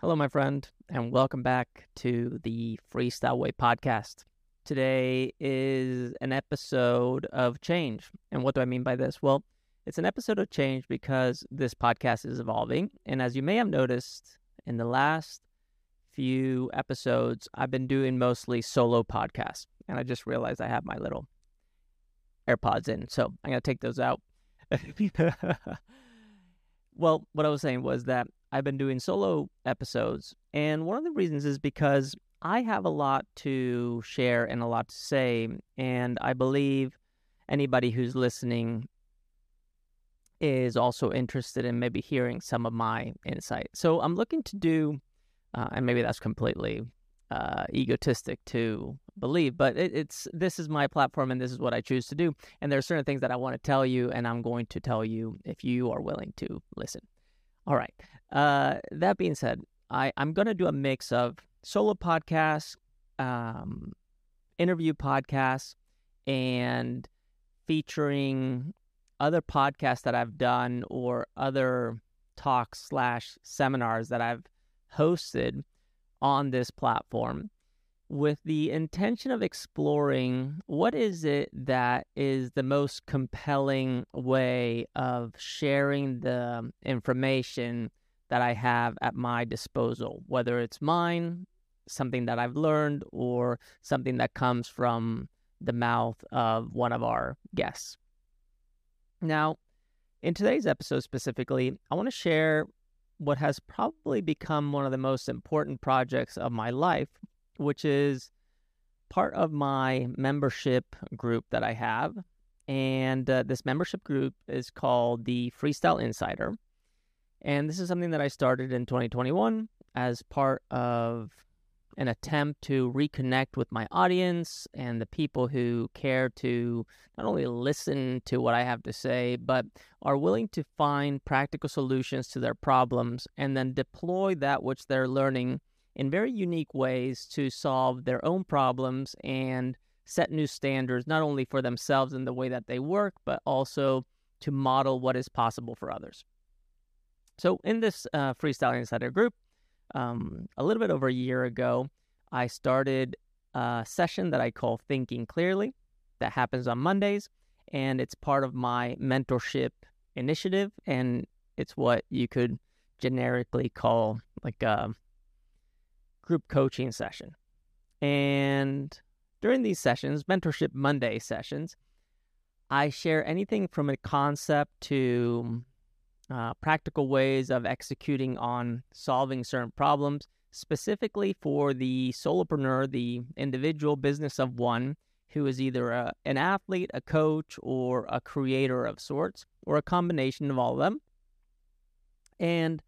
Hello, my friend, and welcome back to the Freestyle Way podcast. Today is an episode of change. And what do I mean by this? Well, it's an episode of change because this podcast is evolving. And as you may have noticed in the last few episodes, I've been doing mostly solo podcasts. And I just realized I have my little AirPods in. So I'm going to take those out. well, what I was saying was that I've been doing solo episodes. And one of the reasons is because I have a lot to share and a lot to say. And I believe anybody who's listening is also interested in maybe hearing some of my insight. So I'm looking to do, uh, and maybe that's completely uh, egotistic to believe, but it, it's this is my platform and this is what I choose to do. And there are certain things that I want to tell you, and I'm going to tell you if you are willing to listen. All right. Uh, that being said, I, I'm going to do a mix of solo podcasts, um, interview podcasts, and featuring other podcasts that I've done or other talks slash seminars that I've hosted on this platform with the intention of exploring what is it that is the most compelling way of sharing the information that I have at my disposal, whether it's mine, something that I've learned, or something that comes from the mouth of one of our guests. Now, in today's episode specifically, I want to share what has probably become one of the most important projects of my life, which is part of my membership group that I have. And uh, this membership group is called the Freestyle Insider. And this is something that I started in 2021 as part of an attempt to reconnect with my audience and the people who care to not only listen to what I have to say, but are willing to find practical solutions to their problems and then deploy that which they're learning in very unique ways to solve their own problems and set new standards, not only for themselves in the way that they work, but also to model what is possible for others. So, in this uh, Freestyle Insider group, um, a little bit over a year ago, I started a session that I call Thinking Clearly that happens on Mondays. And it's part of my mentorship initiative. And it's what you could generically call like a group coaching session. And during these sessions, Mentorship Monday sessions, I share anything from a concept to uh, practical ways of executing on solving certain problems, specifically for the solopreneur, the individual business of one who is either a, an athlete, a coach, or a creator of sorts, or a combination of all of them. And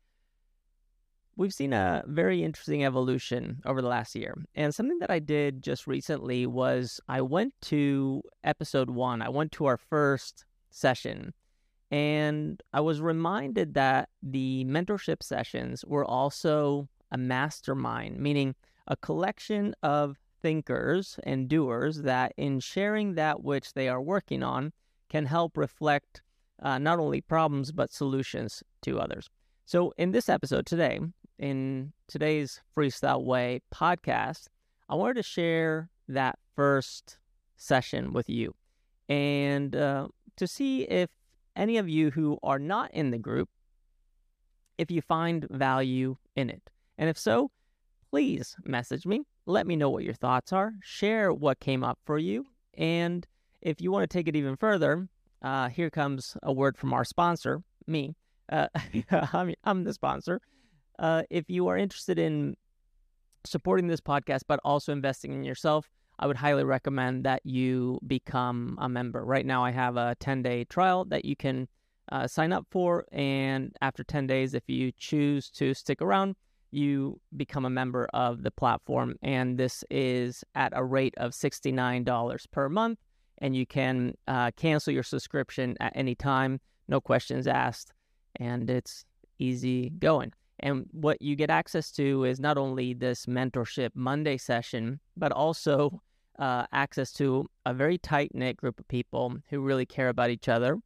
we've seen a very interesting evolution over the last year. And something that I did just recently was I went to episode one, I went to our first session, and I was reminded that the mentorship sessions were also a mastermind, meaning a collection of thinkers and doers that, in sharing that which they are working on, can help reflect uh, not only problems but solutions to others. So, in this episode today, in today's Freestyle Way podcast, I wanted to share that first session with you and uh, to see if any of you who are not in the group, if you find value in it. And if so, please message me. Let me know what your thoughts are. Share what came up for you. And if you want to take it even further, uh, here comes a word from our sponsor, me. Uh, I'm, I'm the sponsor. Uh, if you are interested in supporting this podcast, but also investing in yourself, I would highly recommend that you become a member. Right now, I have a 10 day trial that you can uh, sign up for. And after 10 days, if you choose to stick around, you become a member of the platform. And this is at a rate of $69 per month. And you can uh, cancel your subscription at any time, no questions asked. And it's easy going. And what you get access to is not only this mentorship Monday session, but also uh, access to a very tight knit group of people who really care about each other,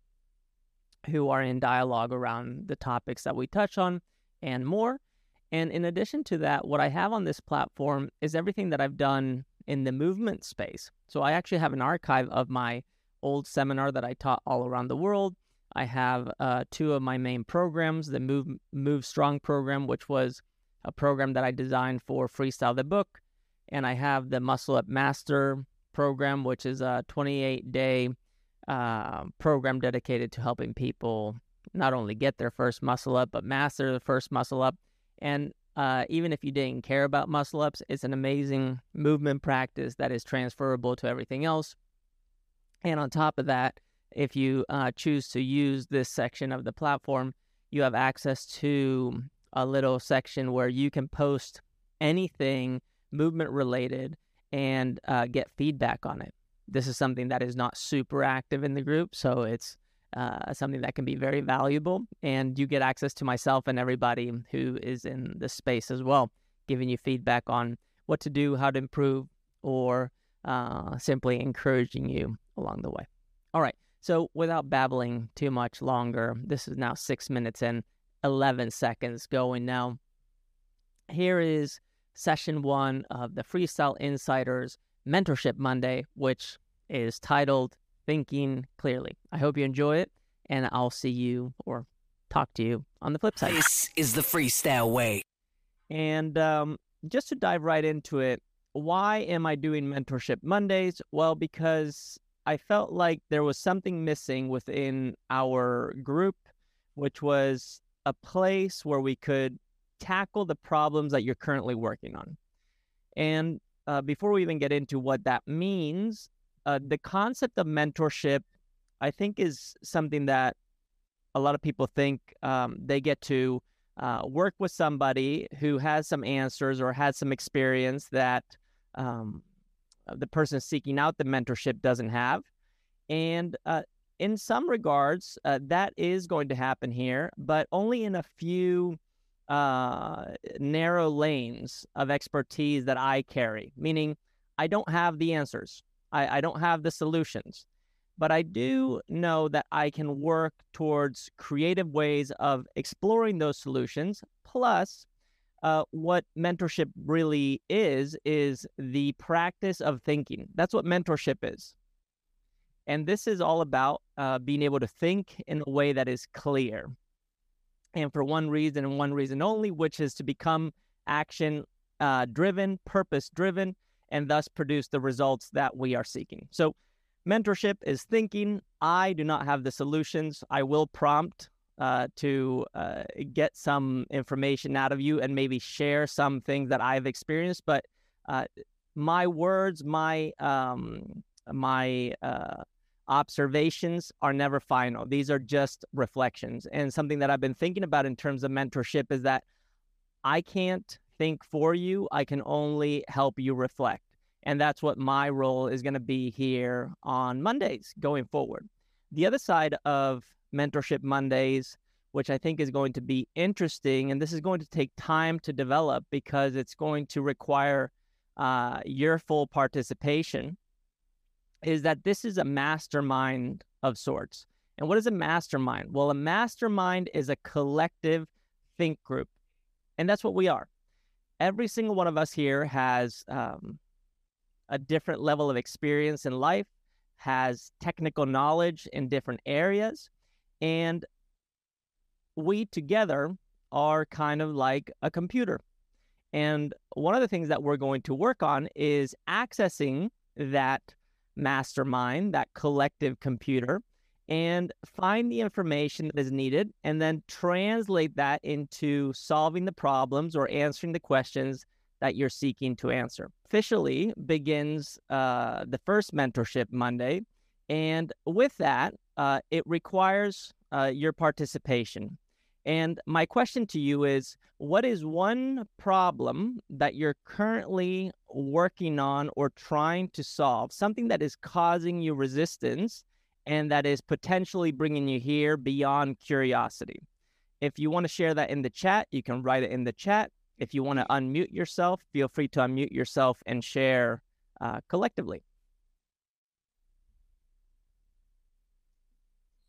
who are in dialogue around the topics that we touch on and more. And in addition to that, what I have on this platform is everything that I've done in the movement space. So I actually have an archive of my old seminar that I taught all around the world. I have uh, two of my main programs the Move, Move Strong program, which was a program that I designed for Freestyle the Book. And I have the Muscle Up Master program, which is a 28 day uh, program dedicated to helping people not only get their first muscle up, but master the first muscle up. And uh, even if you didn't care about muscle ups, it's an amazing movement practice that is transferable to everything else. And on top of that, if you uh, choose to use this section of the platform, you have access to a little section where you can post anything movement related and uh, get feedback on it. This is something that is not super active in the group, so it's uh, something that can be very valuable. And you get access to myself and everybody who is in the space as well, giving you feedback on what to do, how to improve, or uh, simply encouraging you along the way. All right. So, without babbling too much longer, this is now six minutes and 11 seconds going now. Here is session one of the Freestyle Insiders Mentorship Monday, which is titled Thinking Clearly. I hope you enjoy it, and I'll see you or talk to you on the flip side. This is the Freestyle Way. And um, just to dive right into it, why am I doing Mentorship Mondays? Well, because I felt like there was something missing within our group, which was a place where we could tackle the problems that you're currently working on. And uh, before we even get into what that means, uh, the concept of mentorship, I think, is something that a lot of people think um, they get to uh, work with somebody who has some answers or has some experience that um, the person seeking out the mentorship doesn't have. And uh, in some regards, uh, that is going to happen here, but only in a few uh, narrow lanes of expertise that I carry, meaning I don't have the answers, I, I don't have the solutions, but I do know that I can work towards creative ways of exploring those solutions. Plus, uh, what mentorship really is, is the practice of thinking. That's what mentorship is. And this is all about uh, being able to think in a way that is clear and for one reason and one reason only, which is to become action uh, driven, purpose driven, and thus produce the results that we are seeking. So, mentorship is thinking. I do not have the solutions. I will prompt uh, to uh, get some information out of you and maybe share some things that I've experienced, but uh, my words, my um, my uh, observations are never final. These are just reflections. And something that I've been thinking about in terms of mentorship is that I can't think for you, I can only help you reflect. And that's what my role is going to be here on Mondays going forward. The other side of Mentorship Mondays, which I think is going to be interesting, and this is going to take time to develop because it's going to require uh, your full participation is that this is a mastermind of sorts. And what is a mastermind? Well, a mastermind is a collective think group. And that's what we are. Every single one of us here has um, a different level of experience in life, has technical knowledge in different areas. And we together are kind of like a computer. And one of the things that we're going to work on is accessing that mastermind, that collective computer, and find the information that is needed and then translate that into solving the problems or answering the questions that you're seeking to answer. Officially begins uh, the first Mentorship Monday. And with that, uh, it requires uh, your participation. And my question to you is what is one problem that you're currently working on or trying to solve, something that is causing you resistance and that is potentially bringing you here beyond curiosity? If you want to share that in the chat, you can write it in the chat. If you want to unmute yourself, feel free to unmute yourself and share uh, collectively.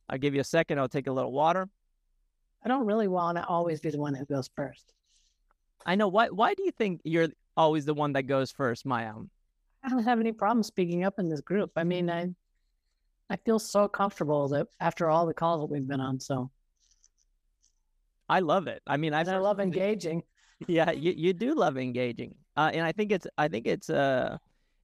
I'll give you a second. I'll take a little water. I don't really want to always be the one who goes first. I know. Why? Why do you think you're always the one that goes first, Maya? I don't have any problem speaking up in this group. I mean, I I feel so comfortable that after all the calls that we've been on, so I love it. I mean, I I love engaging. Yeah, you, you do love engaging, uh, and I think it's I think it's a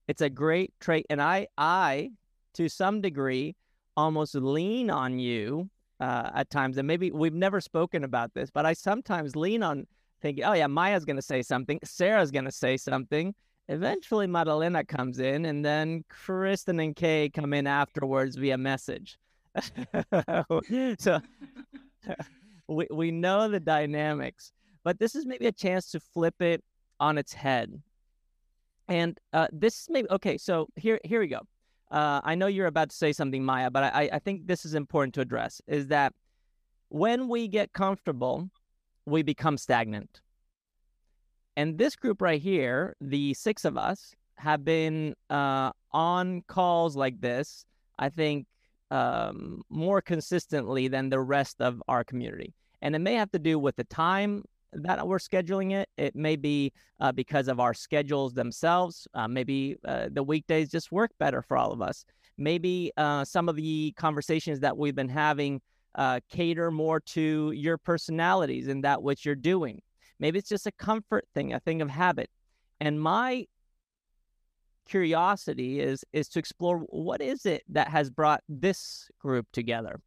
it's a great trait, and I I to some degree almost lean on you uh, at times, and maybe we've never spoken about this, but I sometimes lean on thinking, oh yeah, Maya's going to say something, Sarah's going to say something. Eventually, Madalena comes in, and then Kristen and Kay come in afterwards via message. so we we know the dynamics, but this is maybe a chance to flip it on its head. And uh, this is maybe okay. So here here we go. Uh, I know you're about to say something, Maya, but I, I think this is important to address is that when we get comfortable, we become stagnant. And this group right here, the six of us, have been uh, on calls like this, I think, um, more consistently than the rest of our community. And it may have to do with the time that we're scheduling it. It may be uh, because of our schedules themselves. Uh, maybe uh, the weekdays just work better for all of us. Maybe uh, some of the conversations that we've been having uh, cater more to your personalities and that which you're doing. Maybe it's just a comfort thing, a thing of habit. And my curiosity is is to explore what is it that has brought this group together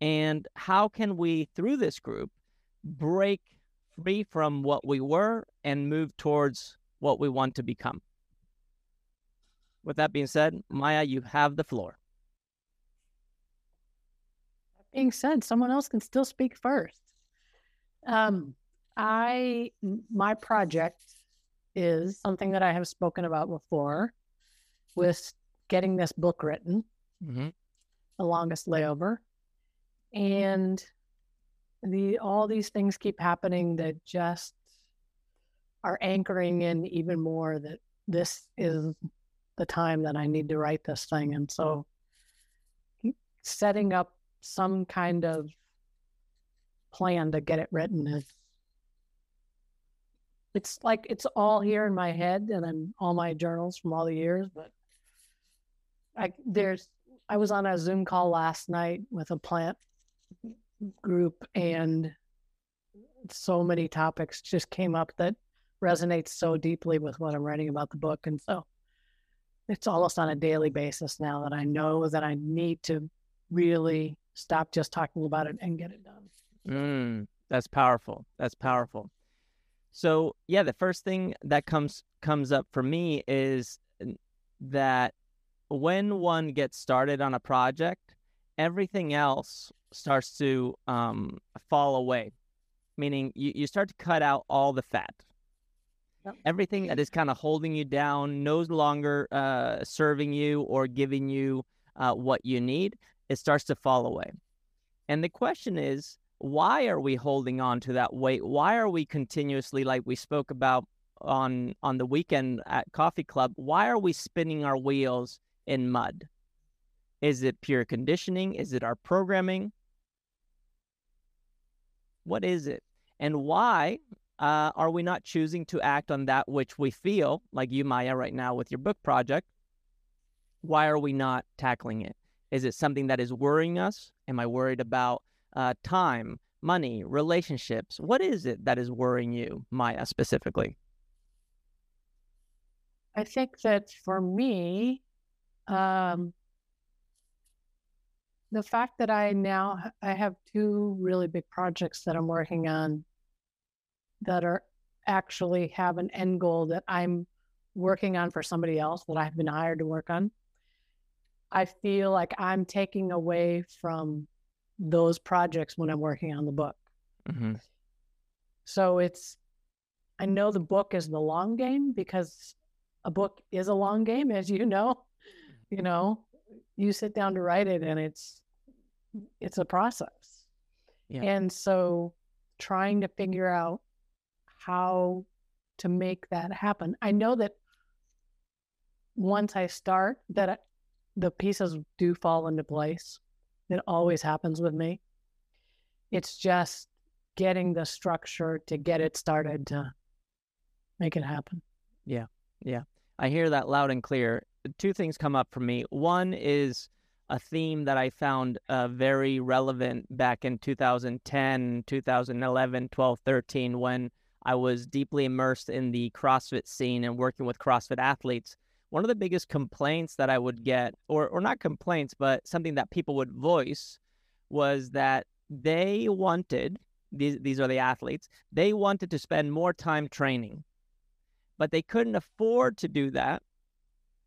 and how can we through this group break free from what we were and move towards what we want to become. With that being said, Maya, you have the floor. That being said, someone else can still speak first. Um, I my project is something that I have spoken about before, with getting this book written, mm-hmm. the longest layover, and the all these things keep happening that just are anchoring in even more that this is the time that I need to write this thing. And so setting up some kind of plan to get it written is it's like it's all here in my head and then all my journals from all the years, but I there's I was on a Zoom call last night with a plant group and so many topics just came up that resonates so deeply with what I'm writing about the book. And so it's almost on a daily basis now that I know that I need to really stop just talking about it and get it done. Mm, that's powerful. That's powerful. So yeah, the first thing that comes comes up for me is that when one gets started on a project, everything else starts to um, fall away, meaning you, you start to cut out all the fat. Yep. Everything that is kind of holding you down, no longer uh, serving you or giving you uh, what you need, it starts to fall away. And the question is, why are we holding on to that weight? Why are we continuously, like we spoke about on on the weekend at Coffee Club, why are we spinning our wheels in mud? Is it pure conditioning? Is it our programming? What is it? And why uh, are we not choosing to act on that which we feel, like you, Maya, right now with your book project? Why are we not tackling it? Is it something that is worrying us? Am I worried about uh, time, money, relationships? What is it that is worrying you, Maya, specifically? I think that for me, um, the fact that I now I have two really big projects that I'm working on that are actually have an end goal that I'm working on for somebody else that I've been hired to work on. I feel like I'm taking away from those projects when I'm working on the book. Mm-hmm. So it's, I know the book is the long game because a book is a long game, as you know. You know, you sit down to write it and it's it's a process. Yeah. And so trying to figure out how to make that happen. I know that once I start that the pieces do fall into place. It always happens with me. It's just getting the structure to get it started to make it happen. Yeah. Yeah. I hear that loud and clear. Two things come up for me. One is a theme that I found uh, very relevant back in 2010, 2011, 12, 13, when I was deeply immersed in the CrossFit scene and working with CrossFit athletes. One of the biggest complaints that I would get, or, or not complaints, but something that people would voice, was that they wanted, these, these are the athletes, they wanted to spend more time training, but they couldn't afford to do that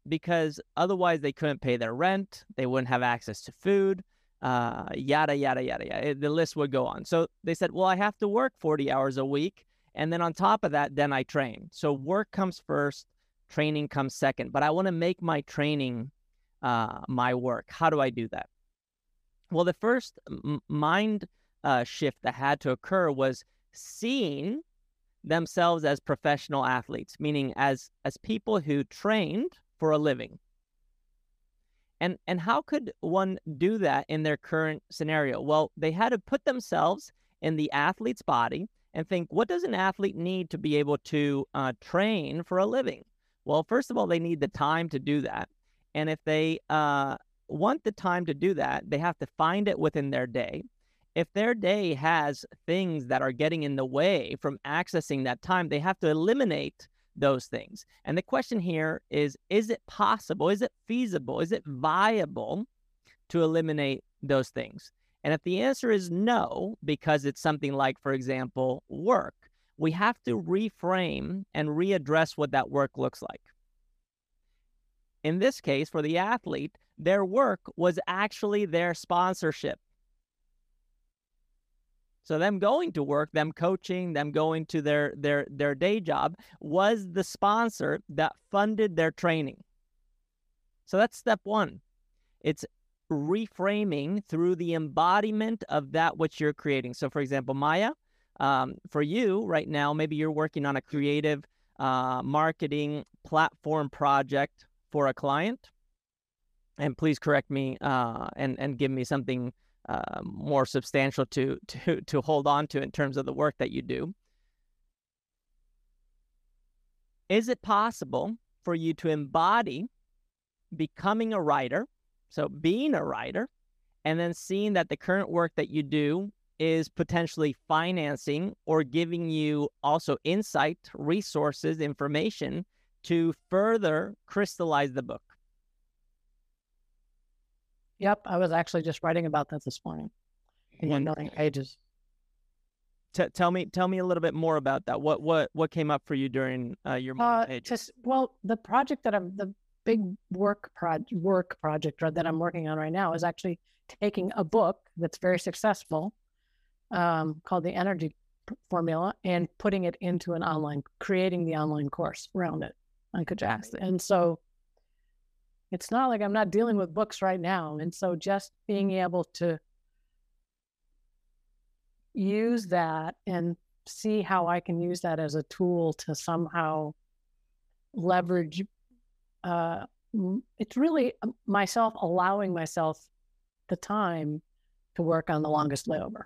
because otherwise they couldn't pay their rent, they wouldn't have access to food, uh, yada, yada, yada, yada. The list would go on. So they said, well, I have to work 40 hours a week. And then on top of that, then I train. So work comes first, training comes second. But I want to make my training uh, my work. How do I do that? Well, the first m- mind uh, shift that had to occur was seeing themselves as professional athletes, meaning as as people who trained for a living. And and how could one do that in their current scenario? Well, they had to put themselves in the athlete's body and think, what does an athlete need to be able to uh, train for a living? Well, first of all, they need the time to do that. And if they uh, want the time to do that, they have to find it within their day. If their day has things that are getting in the way from accessing that time, they have to eliminate those things. And the question here is is it possible? Is it feasible? Is it viable to eliminate those things? And if the answer is no, because it's something like, for example, work, we have to reframe and readdress what that work looks like. In this case, for the athlete, their work was actually their sponsorship. So them going to work, them coaching, them going to their their their day job was the sponsor that funded their training. So that's step 1. It's reframing through the embodiment of that which you're creating. So for example, Maya, um, for you right now, maybe you're working on a creative uh, marketing platform project for a client. And please correct me uh, and and give me something uh, more substantial to to to hold on to in terms of the work that you do. Is it possible for you to embody becoming a writer, so being a writer, and then seeing that the current work that you do is potentially financing or giving you also insight, resources, information to further crystallize the book? Yep, I was actually just writing about that this morning. One million pages. T- tell me, tell me a little bit more about that. What what what came up for you during uh, your uh? Just well, the project that I'm the big work pro- work project that I'm working on right now is actually taking a book that's very successful, um, called the Energy Formula, and putting it into an online, creating the online course around it on Kajabi. And so it's not like I'm not dealing with books right now. And so just being able to use that and see how I can use that as a tool to somehow leverage uh, it's really um, myself allowing myself the time to work on the longest layover.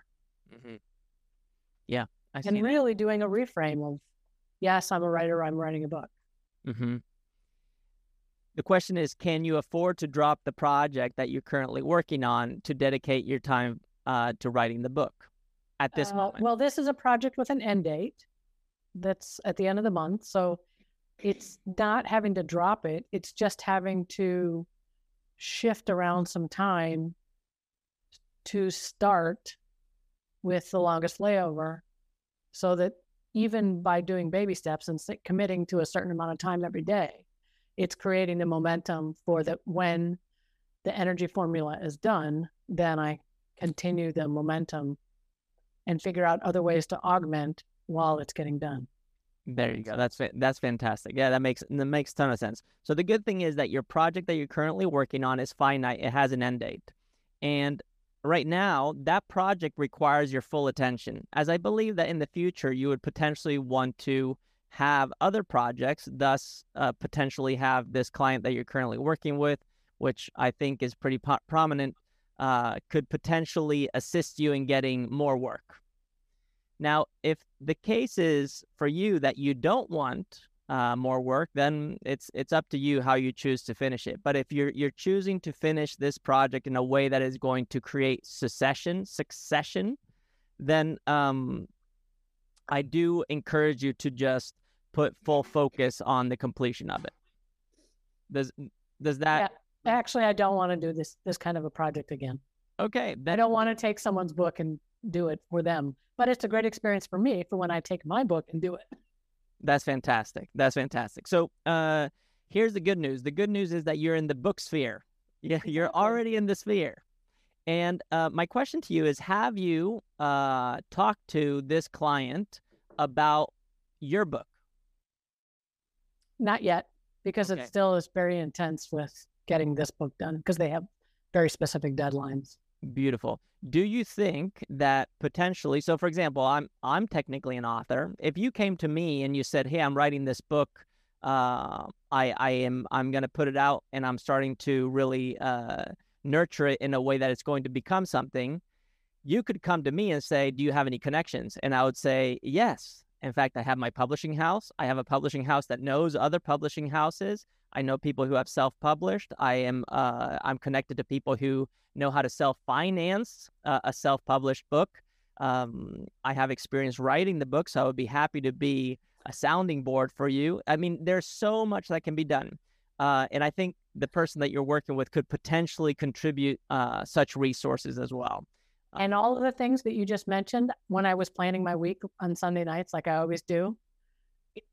Mm-hmm. Yeah. I and really that. doing a reframe of, yes, I'm a writer, I'm writing a book. Mm-hmm. The question is, can you afford to drop the project that you're currently working on to dedicate your time uh, to writing the book at this uh, moment? Well, this is a project with an end date that's at the end of the month. So it's not having to drop it, it's just having to shift around some time to start with the longest layover so that even by doing baby steps and committing to a certain amount of time every day, it's creating the momentum for that when the energy formula is done, then I continue the momentum and figure out other ways to augment while it's getting done. There you go. That's that's fantastic. Yeah, that makes that makes ton of sense. So the good thing is that your project that you're currently working on is finite. It has an end date, and right now that project requires your full attention. As I believe that in the future you would potentially want to have other projects, thus uh, potentially have this client that you're currently working with, which I think is pretty po- prominent, uh, could potentially assist you in getting more work. Now, if the case is for you that you don't want uh, more work, then it's it's up to you how you choose to finish it. But if you're you're choosing to finish this project in a way that is going to create succession, succession, then um, I do encourage you to just put full focus on the completion of it. Does does that? Yeah. Actually, I don't want to do this this kind of a project again. Okay, I don't want to take someone's book and do it for them, but it's a great experience for me for when I take my book and do it. That's fantastic. That's fantastic. So, uh, here's the good news. The good news is that you're in the book sphere. Yeah, you're already in the sphere. And uh, my question to you is: Have you uh, talked to this client about your book? Not yet, because Okay. it still is very intense with getting this book done because they have very specific deadlines. Beautiful. Do you think that potentially so for example, I'm I'm technically an author. If you came to me and you said, "Hey, I'm writing this book. Uh, I I am I'm going to put it out and I'm starting to really uh, nurture it in a way that it's going to become something." You could come to me and say, "Do you have any connections?" And I would say, "Yes." In fact, I have my publishing house. I have a publishing house that knows other publishing houses. I know people who have self-published. I am uh, I'm connected to people who know how to self-finance uh, a self-published book. Um, I have experience writing the book, so I would be happy to be a sounding board for you. I mean, there's so much that can be done, uh, and I think the person that you're working with could potentially contribute uh, such resources as well. Uh, and all of the things that you just mentioned, when I was planning my week on Sunday nights, like I always do,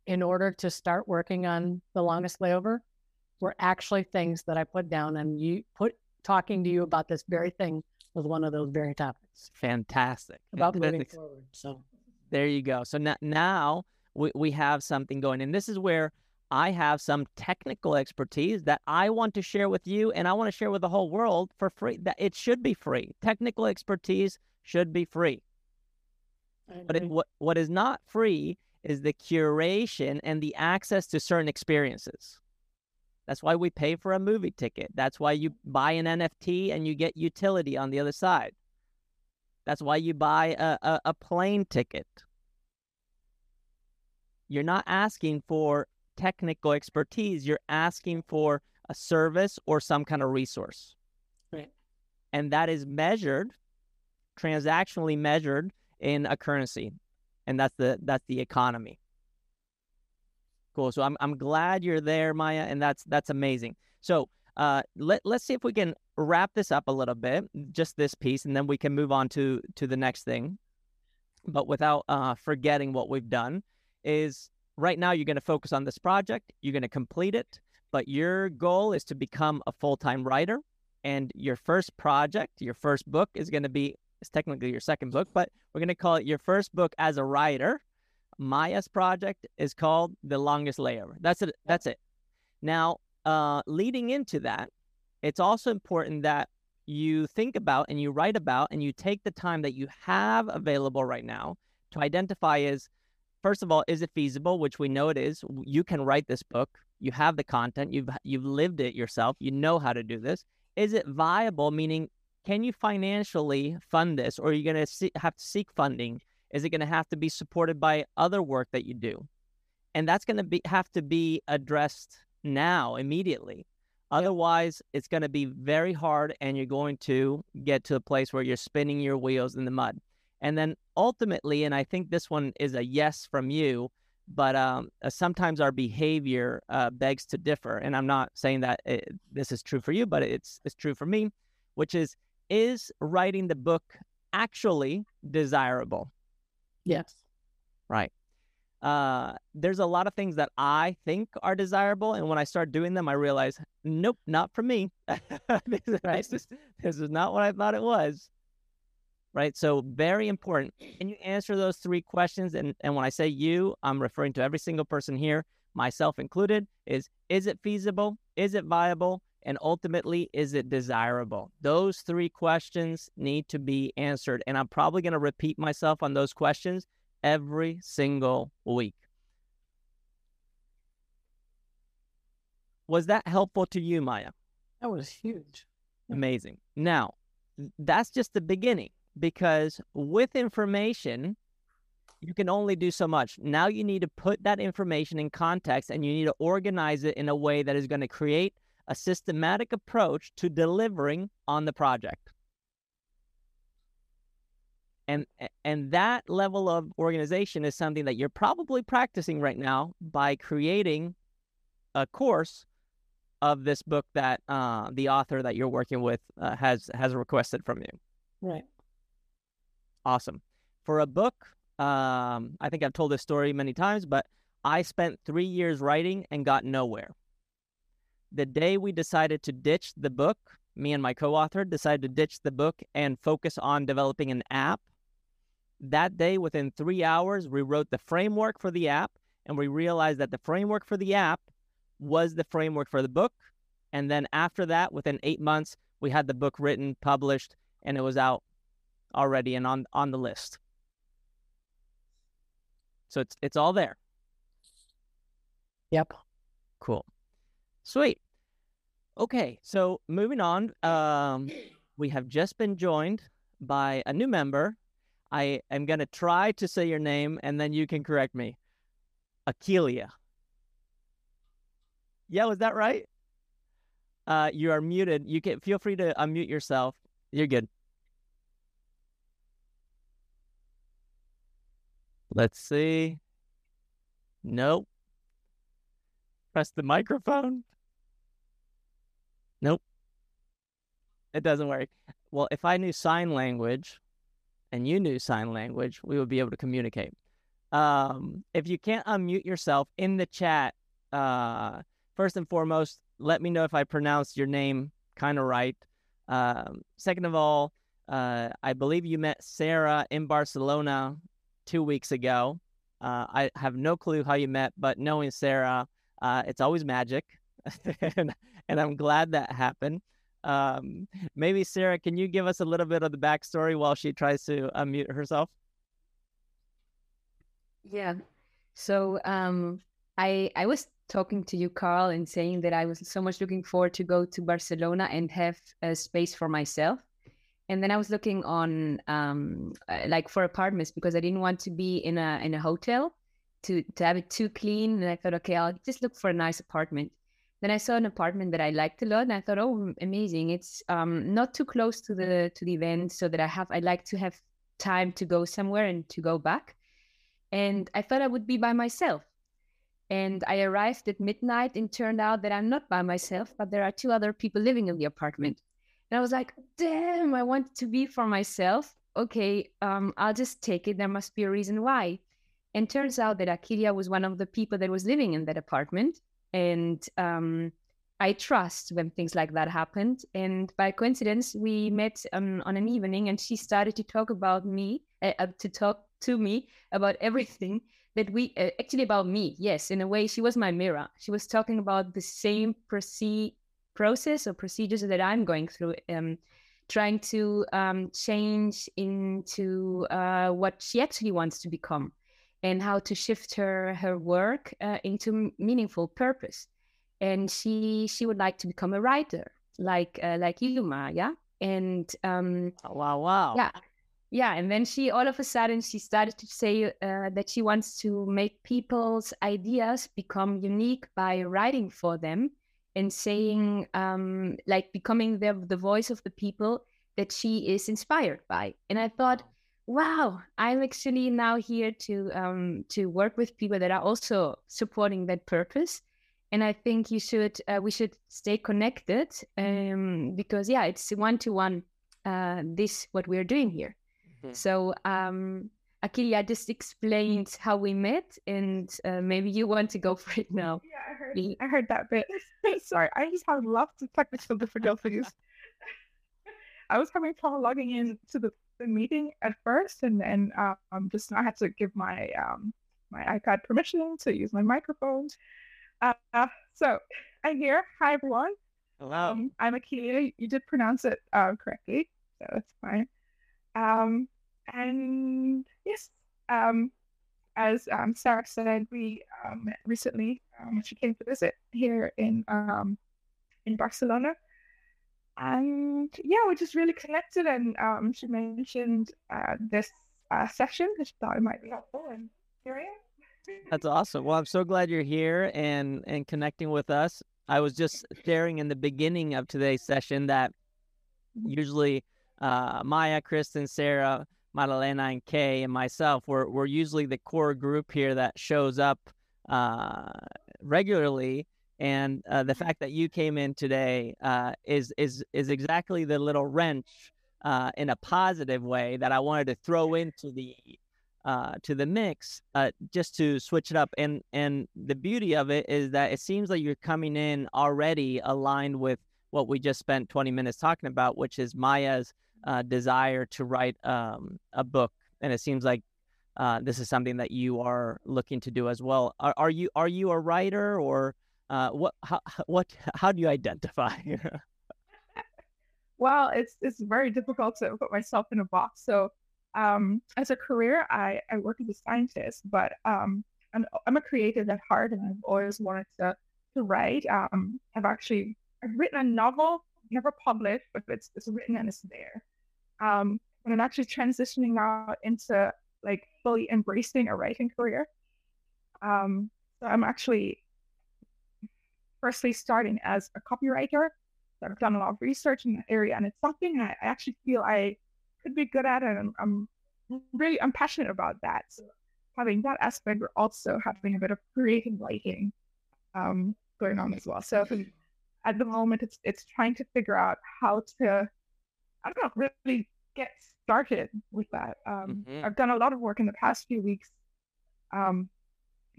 in order to start working on the longest layover, were actually things that I put down. And you put talking to you about this very thing was one of those very topics Fantastic. about moving forward. So There you go. So now, now we, we have something going. And this is where I have some technical expertise that I want to share with you and I want to share with the whole world for free. That it should be free. Technical expertise should be free. But it, what, what is not free is the curation and the access to certain experiences. That's why we pay for a movie ticket. That's why you buy an NFT and you get utility on the other side. That's why you buy a, a, a plane ticket. You're not asking for technical expertise, you're asking for a service or some kind of resource. Right. And that is measured, transactionally measured in a currency. And that's the that's the economy. Cool. So I'm I'm glad you're there, Maya, and that's that's amazing. So uh, let let's see if we can wrap this up a little bit, just this piece, and then we can move on to to the next thing. But without uh, forgetting what we've done, is right now you're going to focus on this project. You're going to complete it, but your goal is to become a full time writer. And your first project, your first book, is going to be it's technically your second book, but we're going to call it your first book as a writer. Maya's project is called The Longest Layover. That's it. That's it. Now, uh, leading into that, it's also important that you think about and you write about and you take the time that you have available right now to identify is first of all is it feasible which we know it is you can write this book you have the content you've you've lived it yourself you know how to do this. Is it viable meaning can you financially fund this or are you going to see, have to seek funding? Is it going to have to be supported by other work that you do? And that's going to be have to be addressed now immediately. Otherwise it's going to be very hard and you're going to get to a place where you're spinning your wheels in the mud and then ultimately and i think this one is a yes from you but um, uh, sometimes our behavior uh, begs to differ and i'm not saying that it, this is true for you but it's it's true for me which is is writing the book actually desirable yes. right uh, there's a lot of things that i think are desirable and when i start doing them i realize nope not for me this, Right. this, is, this is not what i thought it was right? So very important. Can you answer those three questions? And, and when i say you i'm referring to every single person here myself included is is it feasible? Is it viable? And ultimately is it desirable? Those three questions need to be answered. And i'm probably going to repeat myself on those questions every single week. Was that helpful to you maya? That was huge. Amazing. Now, that's just the beginning because with information, you can only do so much. Now you need to put that information in context and you need to organize it in a way that is going to create a systematic approach to delivering on the project. And and that level of organization is something that you're probably practicing right now by creating a course of this book that uh, the author that you're working with uh, has has requested from you. Right. Awesome. For a book, um, I think I've told this story many times, but I spent three years writing and got nowhere. The day we decided to ditch the book, me and my co-author decided to ditch the book and focus on developing an app. That day, within three hours, we wrote the framework for the app, and we realized that the framework for the app was the framework for the book. And then after that, within eight months, we had the book written, published, and it was out already and on on the list. So it's it's all there. Yep. Cool. Sweet. Okay, so moving on, um, we have just been joined by a new member. I am going to try to say your name and then you can correct me. Akelia. Yeah, was that right? Uh, you are muted. You can feel free to unmute yourself. You're good. Let's see. Nope. Press the microphone. Nope. It doesn't work. Well, if I knew sign language and you knew sign language, we would be able to communicate. Um, if you can't unmute yourself in the chat, uh, first and foremost, let me know if I pronounced your name kind of right. Um, second of all, uh, I believe you met Sarah in Barcelona two weeks ago. Uh, I have no clue how you met, but knowing Sarah, uh, it's always magic, and, and I'm glad that happened. Um, maybe Sarah, can you give us a little bit of the backstory while she tries to unmute herself? Yeah. So um, I I was talking to you, Carl, and saying that I was so much looking forward to go to Barcelona and have a space for myself and then I was looking on um, uh, like for apartments because I didn't want to be in a in a hotel to to have it too clean. And I thought, okay, I'll just look for a nice apartment. Then I saw an apartment that I liked a lot, and I thought, oh, amazing! It's um, not too close to the to the event, so that I have I like to have time to go somewhere and to go back. And I thought I would be by myself. And I arrived at midnight, and turned out that I'm not by myself, but there are two other people living in the apartment. And I was like, damn, I want to be for myself. Okay, um, I'll just take it. There must be a reason why. And turns out that Akelia was one of the people that was living in that apartment. And um, I trust when things like that happened. And by coincidence, we met um, on an evening and she started to talk about me, uh, uh to talk to me about everything that we uh, actually about me. Yes, in a way, she was my mirror. She was talking about the same perceived process or procedures that I'm going through, um, trying to um, change into uh, what she actually wants to become, and how to shift her her work uh, into meaningful purpose. And she she would like to become a writer, like uh, like you, yeah. And um, oh, wow, wow, yeah, yeah and then she all of a sudden she started to say uh, that she wants to make people's ideas become unique by writing for them and saying um, like becoming the, the voice of the people that she is inspired by. And i thought wow i'm actually now here to um, to work with people that are also supporting that purpose. And i think you should uh, we should stay connected um, because yeah it's one to one this what we're doing here. Mm-hmm. so um, Akelia just explained how we met, and uh, maybe you want to go for it now. Yeah, I heard. I heard that bit. Sorry, I just have lots of technical difficulties. I was having trouble logging in to the, the meeting at first, and then um, just I had to give my um, my iPad permission to use my microphone. Uh, so I'm here. Hi everyone. Hello. Um, I'm Akilia. You did pronounce it uh, correctly, so that's fine. Um, and yes, um, as um, Sarah said, we um, met recently. Um, she came to visit here in um, in Barcelona, and yeah, we just really connected. And um, she mentioned uh, this uh, session. Just thought it might be helpful, and here I am. That's awesome. Well, I'm so glad you're here and and connecting with us. I was just sharing in the beginning of today's session that usually uh, Maya, Kristen, Sarah, Madalena, and Kay, and myself, we're, we're usually the core group here that shows up uh, regularly. And uh, the fact that you came in today uh, is is is exactly the little wrench uh, in a positive way that I wanted to throw into the uh, to the mix uh, just to switch it up. And and the beauty of it is that it seems like you're coming in already aligned with what we just spent 20 minutes talking about, which is Maya's uh, desire to write um, a book. And it seems like uh, this is something that you are looking to do as well. Are, are you are you a writer or uh, what? How, what? How do you identify? well, it's it's very difficult to put myself in a box. So um, as a career, I, I work as a scientist, but um, I'm, I'm a creative at heart, and I've always wanted to to write. Um, I've actually I've written a novel, never published, but it's it's written and it's there. Um, and I'm actually transitioning now into like fully embracing a writing career. Um, so I'm actually firstly starting as a copywriter. So I've done a lot of research in that area, and it's something I, I actually feel I could be good at, and I'm, I'm really I'm passionate about that. So having that aspect, we're also having a bit of creative writing um, going on as well. So at the moment, it's it's trying to figure out how to I don't know really get started with that. Um, mm-hmm. I've done a lot of work in the past few weeks, um,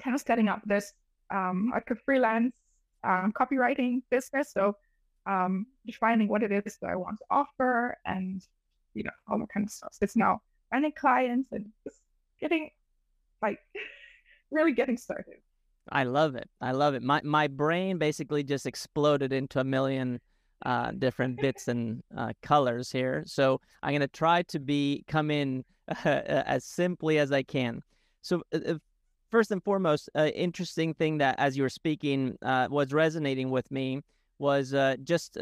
kind of setting up this um, like a freelance um, copywriting business. So um, defining what it is that I want to offer and you know, all that kind of stuff. So it's now finding clients and just getting like really getting started. I love it. I love it. My my brain basically just exploded into a million uh, different bits and uh, colors here. So I'm gonna try to be come in uh, as simply as I can. So uh, uh, first and foremost, uh, interesting thing that as you were speaking was resonating with me was just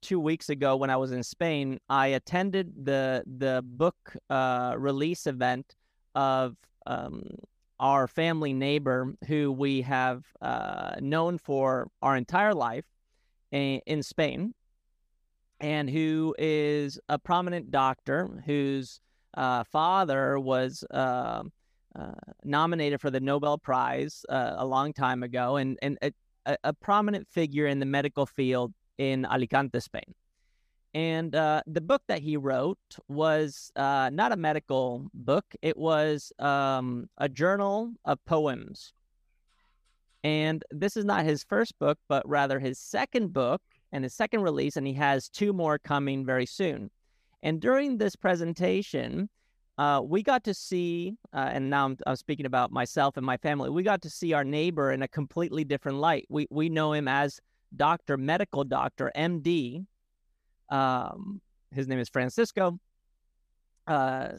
two weeks ago when I was in Spain, I attended the the book uh, release event of um, our family neighbor who we have uh, known for our entire life in, in Spain, and who is a prominent doctor whose uh, father was. Uh, uh, nominated for the Nobel Prize uh, a long time ago, and and a, a prominent figure in the medical field in Alicante, Spain. And uh, the book that he wrote was uh, not a medical book, it was um, a journal of poems. And this is not his first book, but rather his second book and his second release, and he has two more coming very soon. And during this presentation, uh, we got to see, uh, and now I'm, I'm, speaking about myself and my family, we got to see our neighbor in a completely different light. We, we know him as doctor, medical doctor, MD. Um, his name is Francisco. Uh,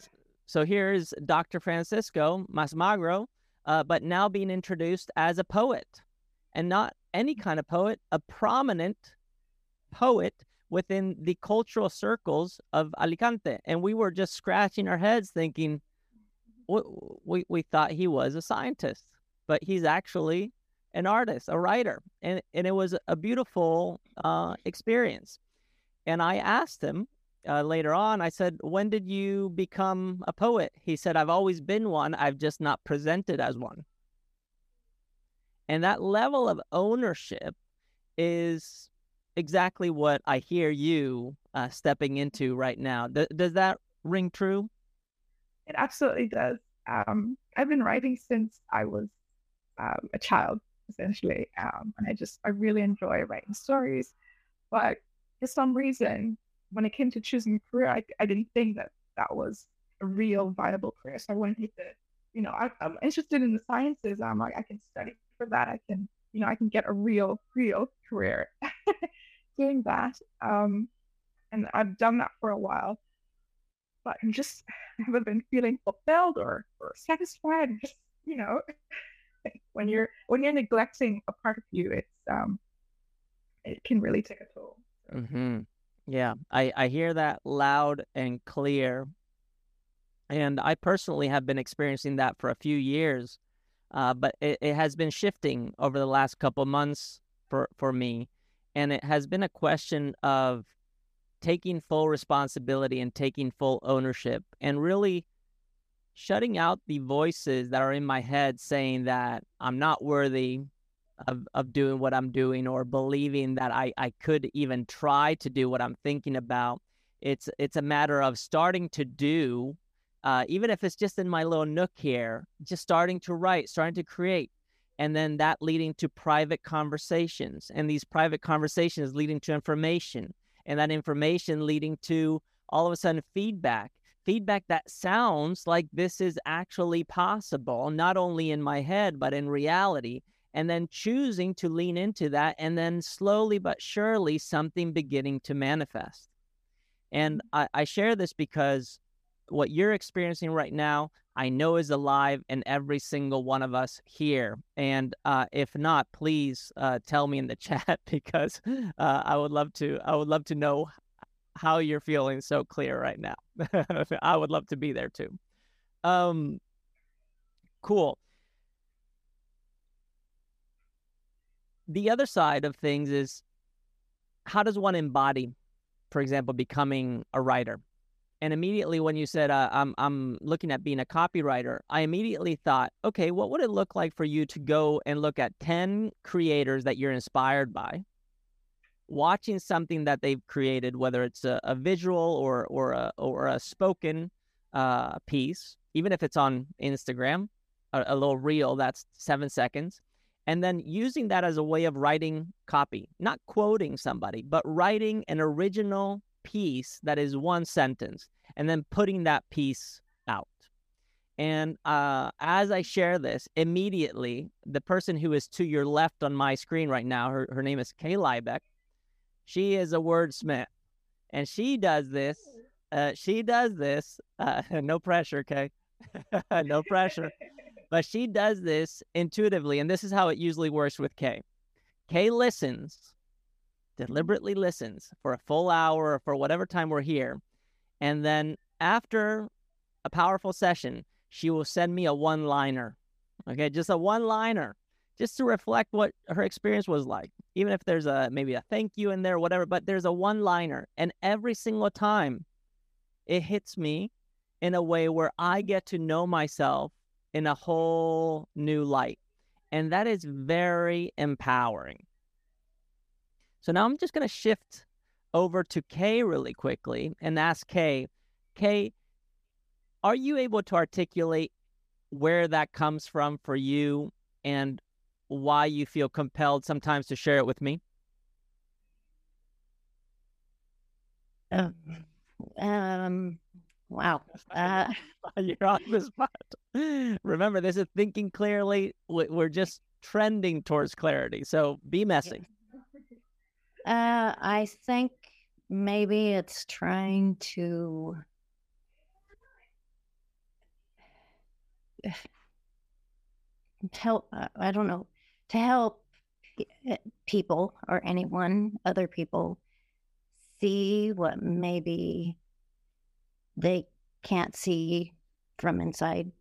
so here's Dr. Francisco Masmagro, uh, but now being introduced as a poet, and not any kind of poet, a prominent poet within the cultural circles of Alicante. And we were just scratching our heads thinking, we, we, thought he was a scientist, but he's actually an artist, a writer, and and it was a beautiful uh, experience. And I asked him uh, later on. I said, "When did you become a poet?" He said, "I've always been one. I've just not presented as one." And that level of ownership is exactly what I hear you uh, stepping into right now. Does that ring true? It absolutely does. Um, I've been writing since I was um, a child essentially. Um, and I just, I really enjoy writing stories. But for some reason, when it came to choosing a career, I, I didn't think that that was a real viable career. So I went into, you know, I, I'm interested in the sciences. I'm like, I can study for that. I can, you know, I can get a real, real career doing that. Um, and I've done that for a while, but I'm just haven't been feeling fulfilled or, or satisfied. Just, you know, when you're when you're neglecting a part of you, it's um, it can really take a toll. Mm-hmm. Yeah, I I hear that loud and clear. And I personally have been experiencing that for a few years, uh, but it, it has been shifting over the last couple months for, for me. And it has been a question of taking full responsibility and taking full ownership and really shutting out the voices that are in my head saying that I'm not worthy of, of doing what I'm doing or believing that I, I could even try to do what I'm thinking about. It's it's a matter of starting to do, uh, even if it's just in my little nook here, just starting to write, starting to create, and then that leading to private conversations, and these private conversations leading to information, and that information leading to all of a sudden feedback feedback that sounds like this is actually possible not only in my head but in reality and then choosing to lean into that and then slowly but surely something beginning to manifest and mm-hmm. I, I share this because what you're experiencing right now I know is alive in every single one of us here. And uh, if not, please uh, tell me in the chat because uh, I would love to. I would love to know how you're feeling so clear right now. I would love to be there too. Um, cool. The other side of things is how does one embody, for example, becoming a writer? And immediately when you said uh, I'm I'm looking at being a copywriter, I immediately thought, okay, what would it look like for you to go and look at 10 creators that you're inspired by, watching something that they've created, whether it's a, a visual or or a or a spoken uh, piece, even if it's on Instagram, a, a little reel that's seven seconds, and then using that as a way of writing copy, not quoting somebody, but writing an original piece that is one sentence and then putting that piece out. And uh, as I share this, immediately the person who is to your left on my screen right now, her, her name is Kay Liebeck. She is a wordsmith, and she does this. Uh, she does this. Uh, no pressure, Kay. no pressure. But she does this intuitively, and this is how it usually works with Kay. Kay listens deliberately listens for a full hour or for whatever time we're here. And then after a powerful session, she will send me a one liner. Okay, just a one liner, just to reflect what her experience was like. Even if there's a maybe a thank you in there, whatever, but there's a one liner. And every single time it hits me in a way where I get to know myself in a whole new light. And that is very empowering. So now I'm just going to shift over to Kay really quickly and ask Kay, Kay, are you able to articulate where that comes from for you and why you feel compelled sometimes to share it with me? Um, um wow. Uh, You're on the spot. Remember, this is thinking clearly. We're just trending towards clarity. So be messy. Uh, I think maybe it's trying to help. Uh, I don't know to help eh, people or anyone, other people, see what maybe they can't see from inside.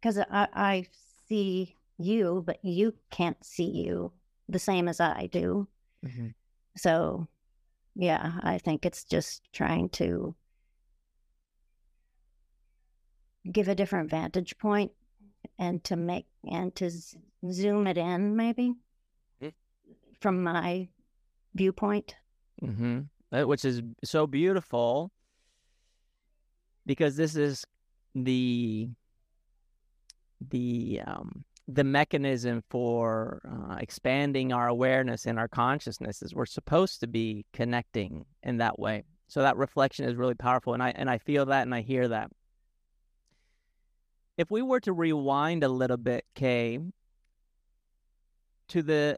Because I, I see you, but you can't see you the same as I do. Mm-hmm. So, yeah, I think it's just trying to give a different vantage point and to make and to z- zoom it in maybe mm-hmm. from my viewpoint mm-hmm. which is so beautiful because this is the the um the mechanism for uh, expanding our awareness and our consciousness is we're supposed to be connecting in that way. So that reflection is really powerful, and I and I feel that and I hear that. If we were to rewind a little bit, Kay, to the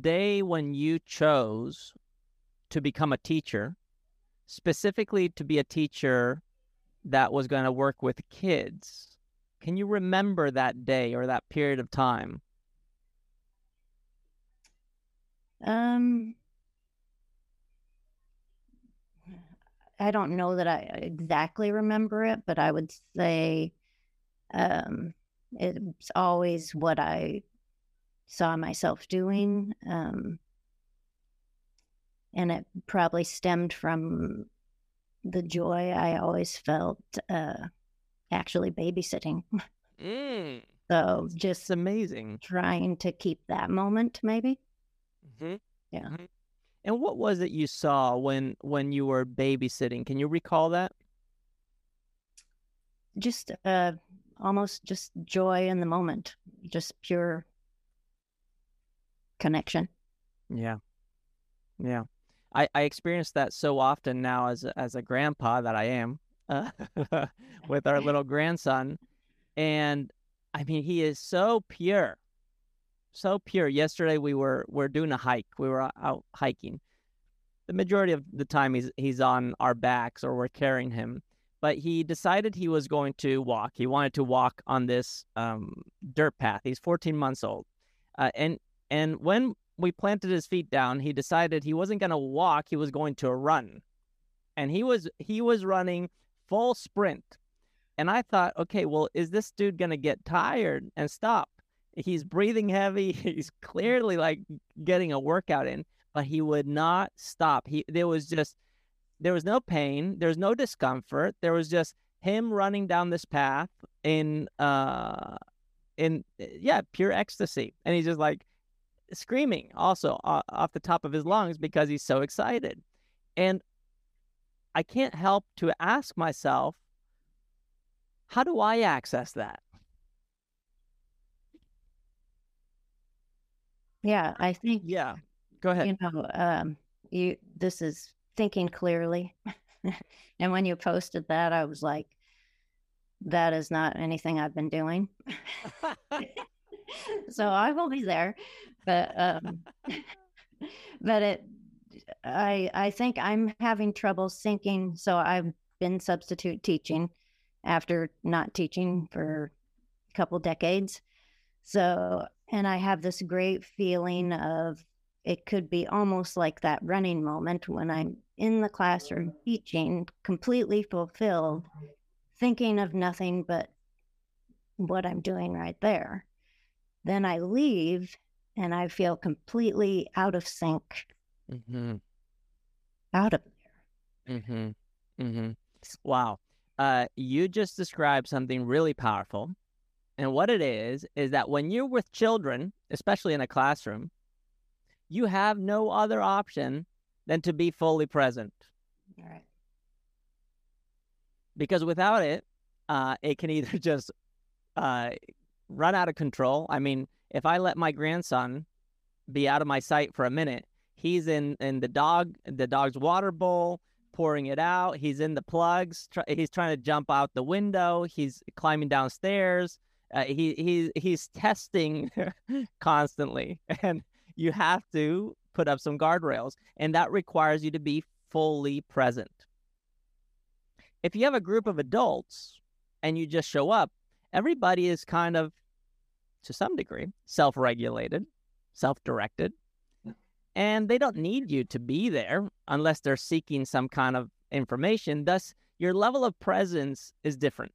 day when you chose to become a teacher, specifically to be a teacher that was going to work with kids can you remember that day or that period of time? Um, I don't know that I exactly remember it, but I would say um, it's always what I saw myself doing. Um, and it probably stemmed from the joy I always felt uh, actually babysitting. Mm, So it's just amazing. trying to keep that moment, maybe. Mm-hmm. Yeah. Mhm. And what was it you saw when when you were babysitting? Can you recall that? Just uh, almost just joy in the moment, just pure connection. Yeah. Yeah. I, I experience that so often now as as a grandpa that I am uh, with our little grandson. And I mean, he is so pure, so pure. Yesterday we were, we're doing a hike. We were out hiking. The majority of the time he's, he's on our backs or we're carrying him. But he decided he was going to walk. He wanted to walk on this um, dirt path. He's 14 months old. Uh, and and when we planted his feet down, he decided he wasn't going to walk, he was going to run. And he was he was running full sprint. And I thought, okay, well, is this dude going to get tired and stop? He's breathing heavy. He's clearly like getting a workout in, but he would not stop. He there was just there was no pain, there was no discomfort. There was just him running down this path in uh in yeah, pure ecstasy. And he's just like screaming also uh, off the top of his lungs because he's so excited. And I can't help to ask myself, how do I access that? Yeah, I think Yeah. Go ahead. you know um, you this is thinking clearly, and when you posted that, I was like, that is not anything I've been doing. so I will be there, but um, but it, I I think I'm having trouble syncing. So I've been substitute teaching after not teaching for a couple decades. So and I have this great feeling of it could be almost like that running moment when I'm in the classroom teaching, completely fulfilled, thinking of nothing but what I'm doing right there. Then I leave and I feel completely out of sync, mm-hmm. out of Mm-hmm. Mm-hmm. Wow. Uh, you just described something really powerful. And what it is, is that when you're with children, especially in a classroom, you have no other option than to be fully present. All right. Because without it, uh, it can either just uh, run out of control. I mean, if I let my grandson be out of my sight for a minute, he's in, in the dog the dog's water bowl, pouring it out. He's in the plugs. He's trying to jump out the window. He's climbing downstairs. Uh, he he he's testing constantly, and you have to put up some guardrails, and that requires you to be fully present. If you have a group of adults and you just show up, everybody is kind of, to some degree, self-regulated, self-directed, and they don't need you to be there unless they're seeking some kind of information. Thus, your level of presence is different.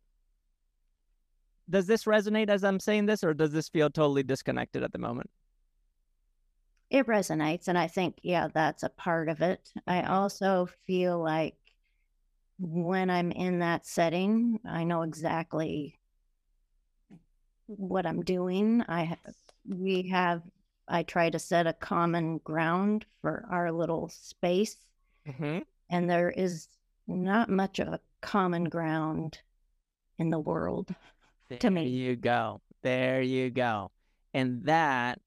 Does this resonate as I'm saying this, or does this feel totally disconnected at the moment? It resonates. And I think, yeah, that's a part of it. I also feel like when I'm in that setting, I know exactly what I'm doing. I we have I try to set a common ground for our little space, Mm-hmm. and there is not much of a common ground in the world. There me. you go. There you go. And that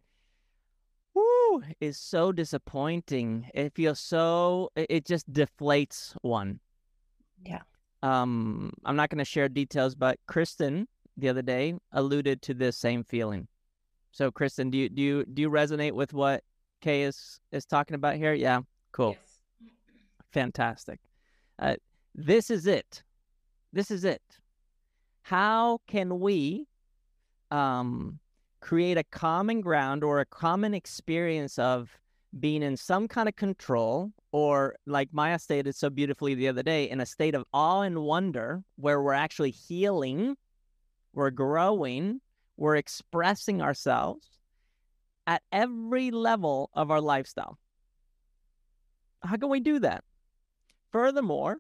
whoo, is so disappointing. It feels so it it just deflates one. Yeah. Um I'm not gonna share details, but Kristen the other day alluded to this same feeling. So Kristen, do you do you do you resonate with what Kay is is talking about here? Yeah. Cool. Fantastic. Uh, this is it. This is it. How can we um, create a common ground or a common experience of being in some kind of control, or like Maya stated so beautifully the other day, in a state of awe and wonder where we're actually healing, we're growing, we're expressing ourselves at every level of our lifestyle. How can we do that? Furthermore,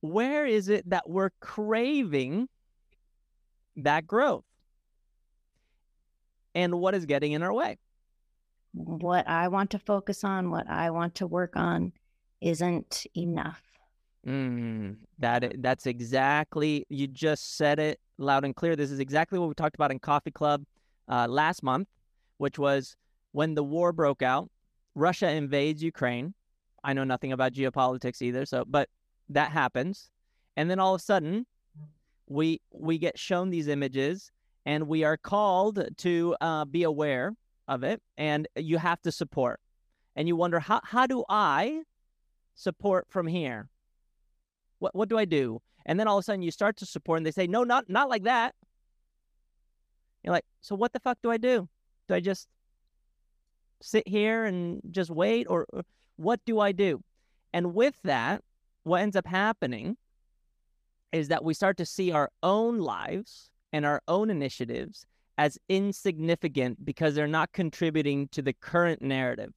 where is it that we're craving that growth? And what is getting in our way? What I want to focus on, what I want to work on, isn't enough. Mm, that that's exactly you just said it loud and clear. This is exactly what we talked about in Coffee Club uh, last month, which was when the war broke out. Russia invades Ukraine. I know nothing about geopolitics either, so but that happens, and then all of a sudden, we we get shown these images, and we are called to uh, be aware of it, and you have to support. And you wonder how how do I support from here? What what do I do? And then all of a sudden you start to support and they say, No, not not like that. You're like, so what the fuck do I do? Do I just sit here and just wait or or what do I do? And with that, what ends up happening is that we start to see our own lives and our own initiatives as insignificant because they're not contributing to the current narrative,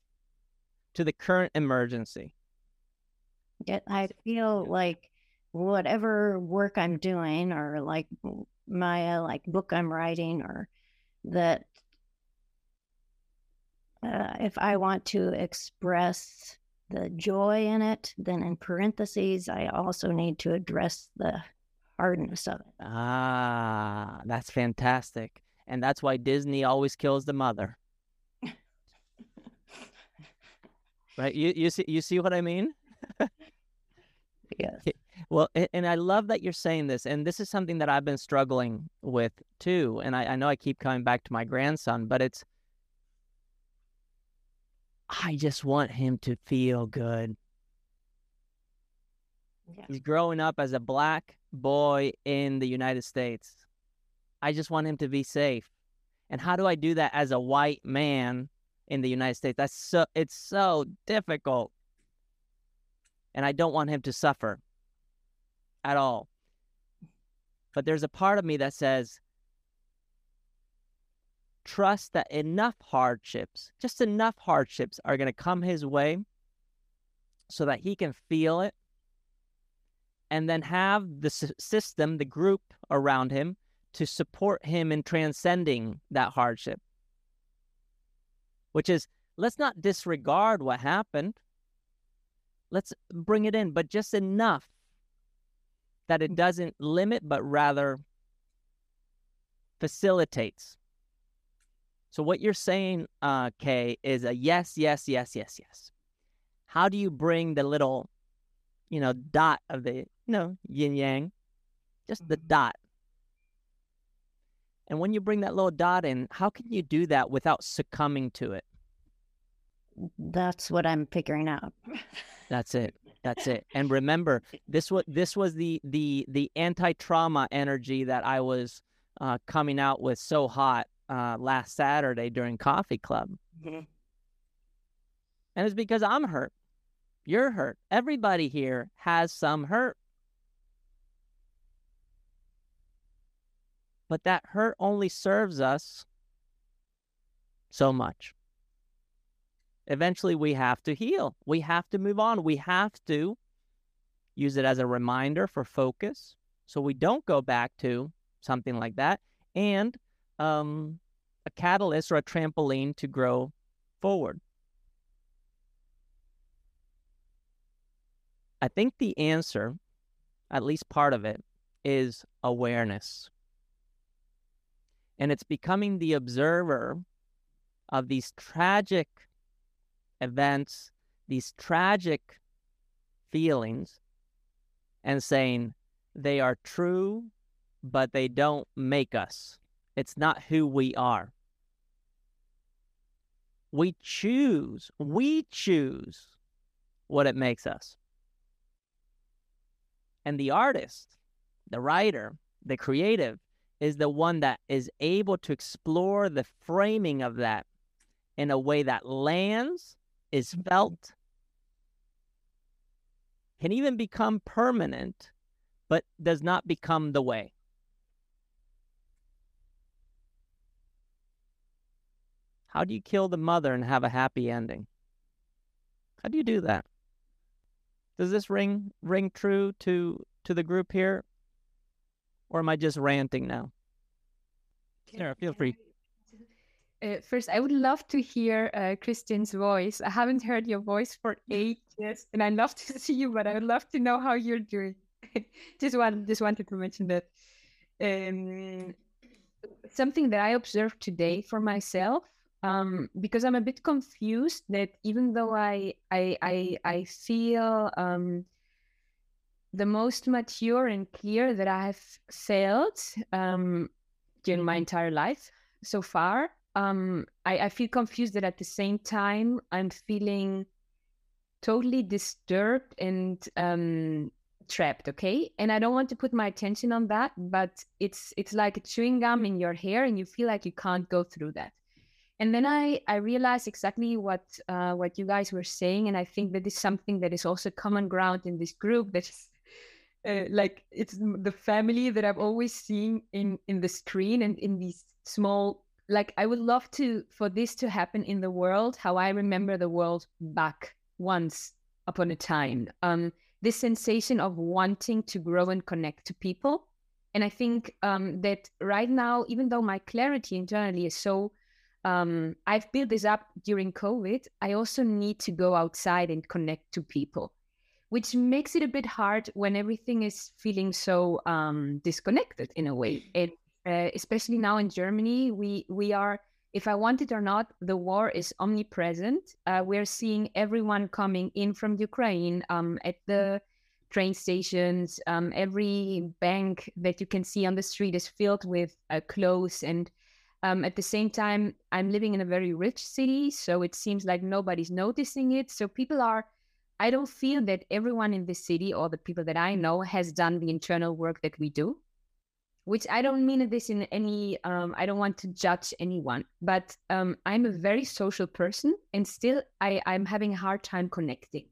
to the current emergency. Yet I feel like whatever work I'm doing, or like my uh, like book I'm writing, or that uh, if I want to express the joy in it, then in parentheses, I also need to address the hardness of it. Ah, that's fantastic. And that's why Disney always kills the mother. Right? You you see you see what I mean? Yes. Well, and I love that you're saying this, and this is something that I've been struggling with too. And I, I know I keep coming back to my grandson, but it's I just want him to feel good. Yeah. He's growing up as a black boy in the United States. I just want him to be safe. And how do I do that as a white man in the United States? That's so it's so difficult. And I don't want him to suffer at all. But there's a part of me that says trust that enough hardships, just enough hardships are going to come his way so that he can feel it and then have the system, the group around him to support him in transcending that hardship. Which is, let's not disregard what happened. Let's bring it in, but just enough that it doesn't limit, but rather facilitates. So, what you're saying, uh, Kay, is a yes, yes, yes, yes, yes. How do you bring the little, you know, dot of the, you know, yin yang, just the dot? And when you bring that little dot in, how can you do that without succumbing to it? That's what I'm figuring out. That's it. That's it. And remember, this was this was the the the anti trauma energy that I was uh, coming out with so hot uh, last Saturday during Coffee Club, Mhm. and it's because I'm hurt. You're hurt. Everybody here has some hurt, but that hurt only serves us so much eventually we have to heal. We have to move on. We have to use it as a reminder for focus so we don't go back to something like that and um, a catalyst or a trampoline to grow forward. I think the answer, at least part of it, is awareness. And it's becoming the observer of these tragic events, these tragic feelings, and saying they are true, but they don't make us. It's not who we are. We choose, we choose what it makes us. And the artist, the writer, the creative is the one that is able to explore the framing of that in a way that lands is felt, can even become permanent, but does not become the way. How do you kill the mother and have a happy ending? How do you do that? Does this ring ring true to to the group here? Or am I just ranting now? Sarah, feel free. Uh, first, I would love to hear uh, Christian's voice. I haven't heard your voice for ages, and I'd love to see you, but I would love to know how you're doing. just one, just wanted to mention that. Um, something that I observed today for myself, um, because I'm a bit confused. That even though I, I, I, I feel um, the most mature and clear that I have felt um, during my entire life so far um, I, I feel confused that at the same time I'm feeling totally disturbed and um, trapped. Okay, and I don't want to put my attention on that, but it's it's like a chewing gum in your hair, and you feel like you can't go through that. And then I I realized exactly what uh, what you guys were saying, and I think that is something that is also common ground in this group. That's uh, like it's the family that I've always seen in in the screen and in these small like I would love to for this to happen in the world how I remember the world back once upon a time. Um, this sensation of wanting to grow and connect to people. And I think um, that right now, even though my clarity internally is so, um, I've built this up during COVID, I also need to go outside and connect to people, which makes it a bit hard when everything is feeling so um, disconnected in a way. It uh, especially now in Germany, we we are, if I want it or not, the war is omnipresent. Uh, we're seeing everyone coming in from Ukraine um, at the train stations. Um, every bank that you can see on the street is filled with uh, clothes and. Um, at the same time, I'm living in a very rich city, so it seems like nobody's noticing it. So people are I don't feel that everyone in the city or the people that I know has done the internal work that we do which I don't mean this in any, um, I don't want to judge anyone, but um, I'm a very social person and still I, I'm having a hard time connecting.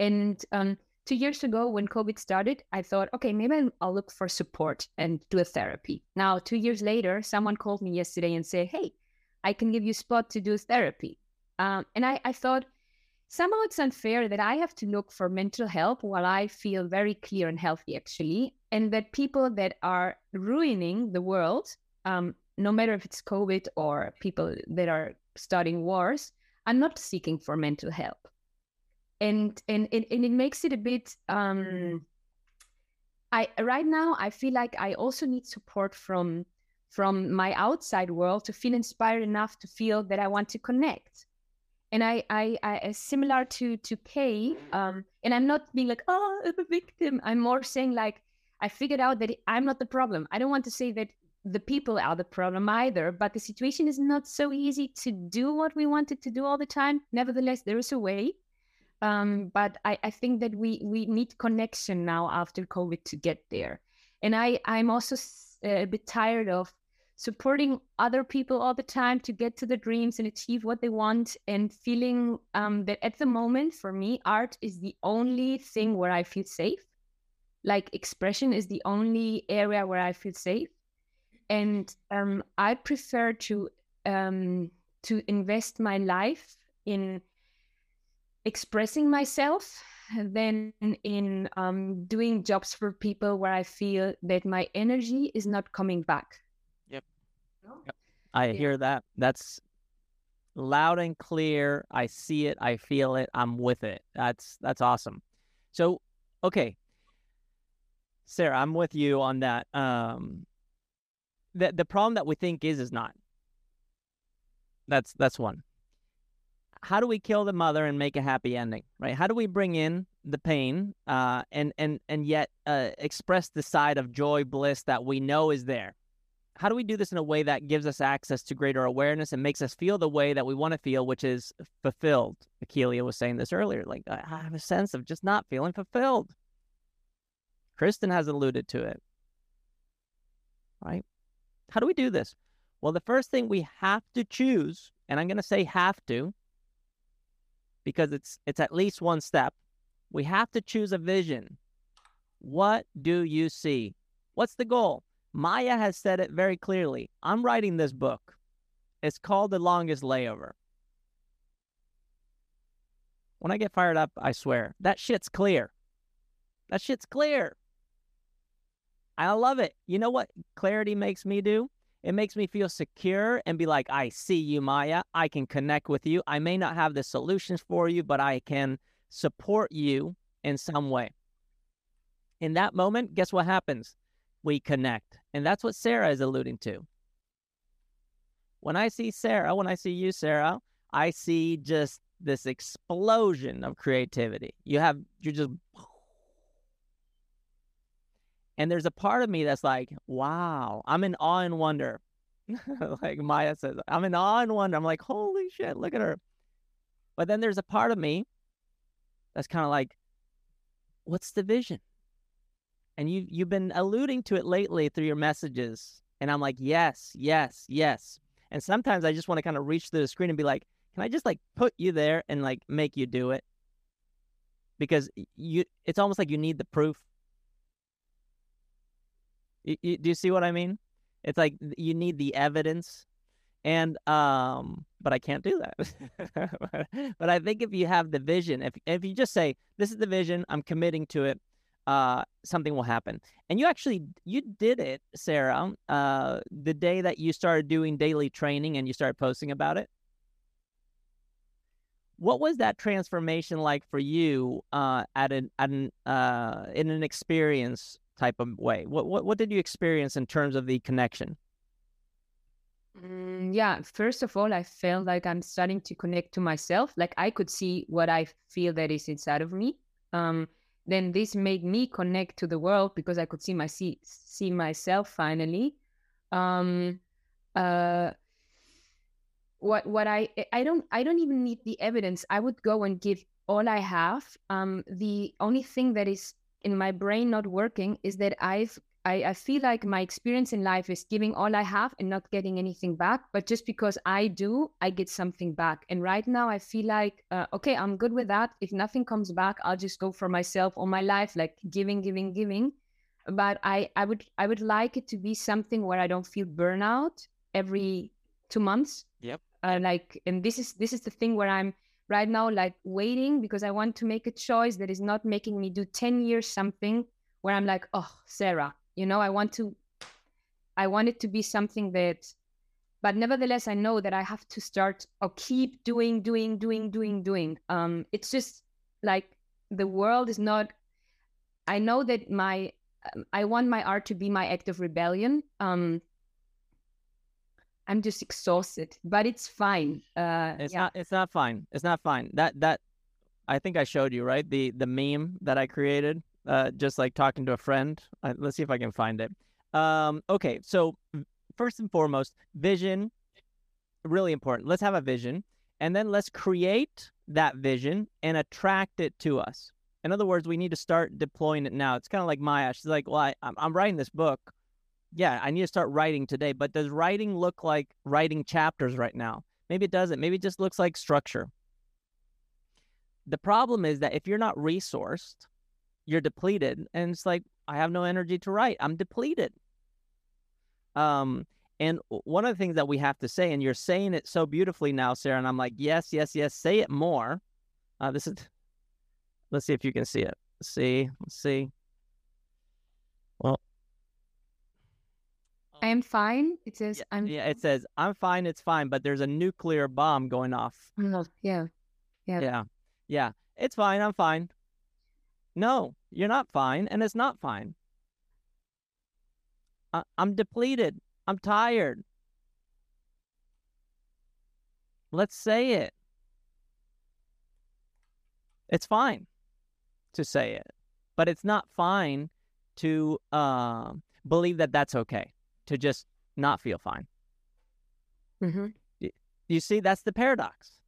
And um, two years ago when COVID started, I thought, okay, maybe I'll look for support and do a therapy. Now, two years later, someone called me yesterday and said, hey, I can give you a spot to do therapy. Um, and I, I thought, somehow it's unfair that I have to look for mental help while I feel very clear and healthy, actually, and that people that are ruining the world, um, no matter if it's COVID or people that are starting wars, are not seeking for mental help. And and it, and it makes it a bit. Um, I right now I feel like I also need support from from my outside world to feel inspired enough to feel that I want to connect and I, I, I similar to to Kay, um, and I'm not being like, oh, I'm a victim. I'm more saying like, I figured out that I'm not the problem. I don't want to say that the people are the problem either, but the situation is not so easy to do what we wanted to do all the time. Nevertheless, there is a way. Um, but I, I think that we we need connection now after COVID to get there. And I I'm also a bit tired of supporting other people all the time to get to the dreams and achieve what they want and feeling um, that at the moment for me art is the only thing where i feel safe like expression is the only area where i feel safe and um, i prefer to um, to invest my life in expressing myself than in um, doing jobs for people where i feel that my energy is not coming back Yep. I yeah. hear that. That's loud and clear. I see it. I feel it. I'm with it. That's that's awesome. So, okay. Sarah, I'm with you on that. Um the the problem that we think is is not. That's that's one. How do we kill the mother and make a happy ending, right? How do we bring in the pain uh and and and yet uh express the side of joy bliss that we know is there? how do we do this in a way that gives us access to greater awareness and makes us feel the way that we want to feel, which is fulfilled? Akelia was saying this earlier. Like, I have a sense of just not feeling fulfilled. Kristen has alluded to it. Right? How do we do this? Well, the first thing we have to choose, and I'm going to say have to, because it's it's at least one step. We have to choose a vision. What do you see? What's the goal? Maya has said it very clearly. I'm writing this book. It's called The Longest Layover. When I get fired up, I swear, that shit's clear. That shit's clear. I love it. You know what clarity makes me do? It makes me feel secure and be like, I see you, Maya. I can connect with you. I may not have the solutions for you, but I can support you in some way. In that moment, guess what happens? We connect. And that's what Sarah is alluding to. When I see Sarah, when I see you, Sarah, I see just this explosion of creativity. You have, you're just, and there's a part of me that's like, wow, I'm in awe and wonder. like Maya says, I'm in awe and wonder. I'm like, holy shit, look at her. But then there's a part of me that's kind of like, what's the vision? And you you've been alluding to it lately through your messages. And I'm like, yes, yes, yes. And sometimes I just want to kind of reach through the screen and be like, can I just like put you there and like make you do it? Because you it's almost like you need the proof. You, you, do you see what I mean? It's like you need the evidence and um but I can't do that. but I think if you have the vision, if if you just say this is the vision, I'm committing to it, uh something will happen. And you actually you did it, Sarah, uh the day that you started doing daily training and you started posting about it. What was that transformation like for you uh at an at an uh in an experience type of way? What what what did you experience in terms of the connection? Mm, yeah, first of all, I felt like I'm starting to connect to myself. Like I could see what I feel that is inside of me. Um, then this made me connect to the world because I could see my see, see myself finally. Um, uh, what what I I don't I don't even need the evidence. I would go and give all I have. Um, the only thing that is in my brain not working is that I've I, I feel like my experience in life is giving all I have and not getting anything back. But just because I do, I get something back. And right now, I feel like, uh, okay, I'm good with that. If nothing comes back, I'll just go for myself all my life, like giving, giving, giving. But I, I would, I would like it to be something where I don't feel burnout every two months. Yep. Uh, like, and this is this is the thing where I'm right now, like waiting because I want to make a choice that is not making me do ten years something where I'm like, oh, Sarah, you know i want to i want it to be something that but nevertheless i know that i have to start or keep doing doing doing doing doing. Um it's just like the world is not i know that my i want my art to be my act of rebellion. Um i'm just exhausted but it's fine uh It's yeah. not it's not fine. It's not fine. That that I think I showed you, right? The the meme that I created uh, just like talking to a friend. Uh, let's see if I can find it. Um, okay, so first and foremost, vision, really important. Let's have a vision, and then let's create that vision and attract it to us. In other words, we need to start deploying it now. It's kind of like Maya. She's like, "Well, I, I'm, I'm writing this book. Yeah, I need to start writing today. But does writing look like writing chapters right now? Maybe it doesn't. Maybe it just looks like structure. The problem is that if you're not resourced, you're depleted and it's like i have no energy to write i'm depleted um and one of the things that we have to say and you're saying it so beautifully now sarah and i'm like yes yes yes say it more uh this is let's see if you can see it see let's see well i am fine it says yeah, i'm yeah it says i'm fine it's fine but there's a nuclear bomb going off oh, yeah yeah yeah yeah it's fine i'm fine no, you're not fine, and it's not fine. I- I'm depleted. I'm tired. Let's say it. It's fine to say it, but it's not fine to uh, believe that that's okay, to just not feel fine. mm-hmm. You see, that's the paradox.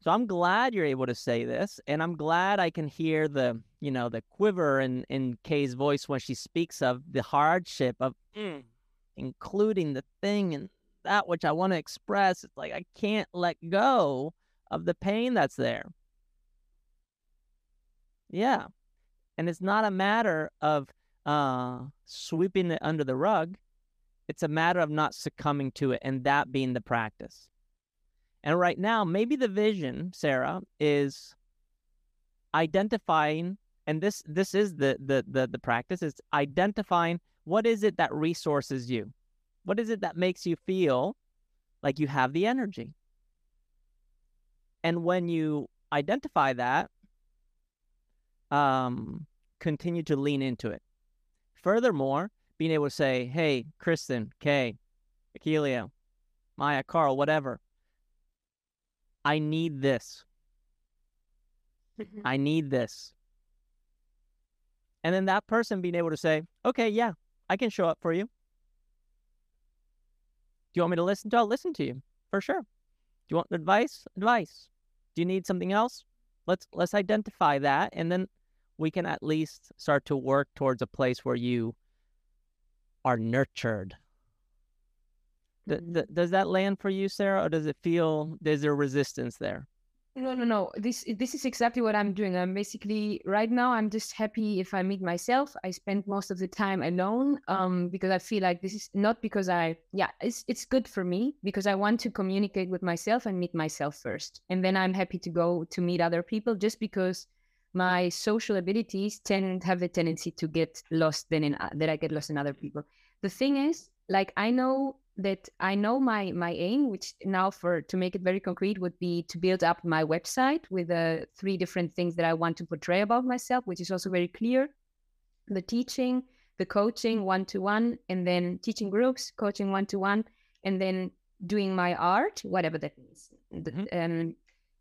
So I'm glad you're able to say this, and I'm glad I can hear the, you know, the quiver in in Kay's voice when she speaks of the hardship of mm, including the thing and that which I want to express. It's like I can't let go of the pain that's there. Yeah. And it's not a matter of uh, sweeping it under the rug. It's a matter of not succumbing to it and that being the practice. And right now, maybe the vision, Sarah, is identifying, and this this is the the the, the practice is identifying what is it that resources you? What is it that makes you feel like you have the energy? And when you identify that, um, continue to lean into it. Furthermore, being able to say, hey, Kristen, Kay, Akelia, Maya, Carl, whatever, I need this. Mm-hmm. I need this. And then that person being able to say, okay, yeah, I can show up for you. Do you want me to listen to? I'll listen to you for sure. Do you want advice? Advice. Do you need something else? Let's let's identify that, and then we can at least start to work towards a place where you are nurtured. Th- th- does that land for you, Sarah, or does it feel there's a resistance there? No, no, no. This this is exactly what I'm doing. I'm basically right now. I'm just happy if I meet myself. I spend most of the time alone, um, because I feel like this is not because I, yeah, it's it's good for me because I want to communicate with myself and meet myself first, and then I'm happy to go to meet other people just because my social abilities tend have the tendency to get lost then in that I get lost in other people. The thing is, like I know that I know my my aim, which now for to make it very concrete would be to build up my website with the uh, three different things that I want to portray about myself, which is also very clear: the teaching, the coaching one to one, and then teaching groups, coaching one to one, and then doing my art, whatever that means. Mm-hmm. Um,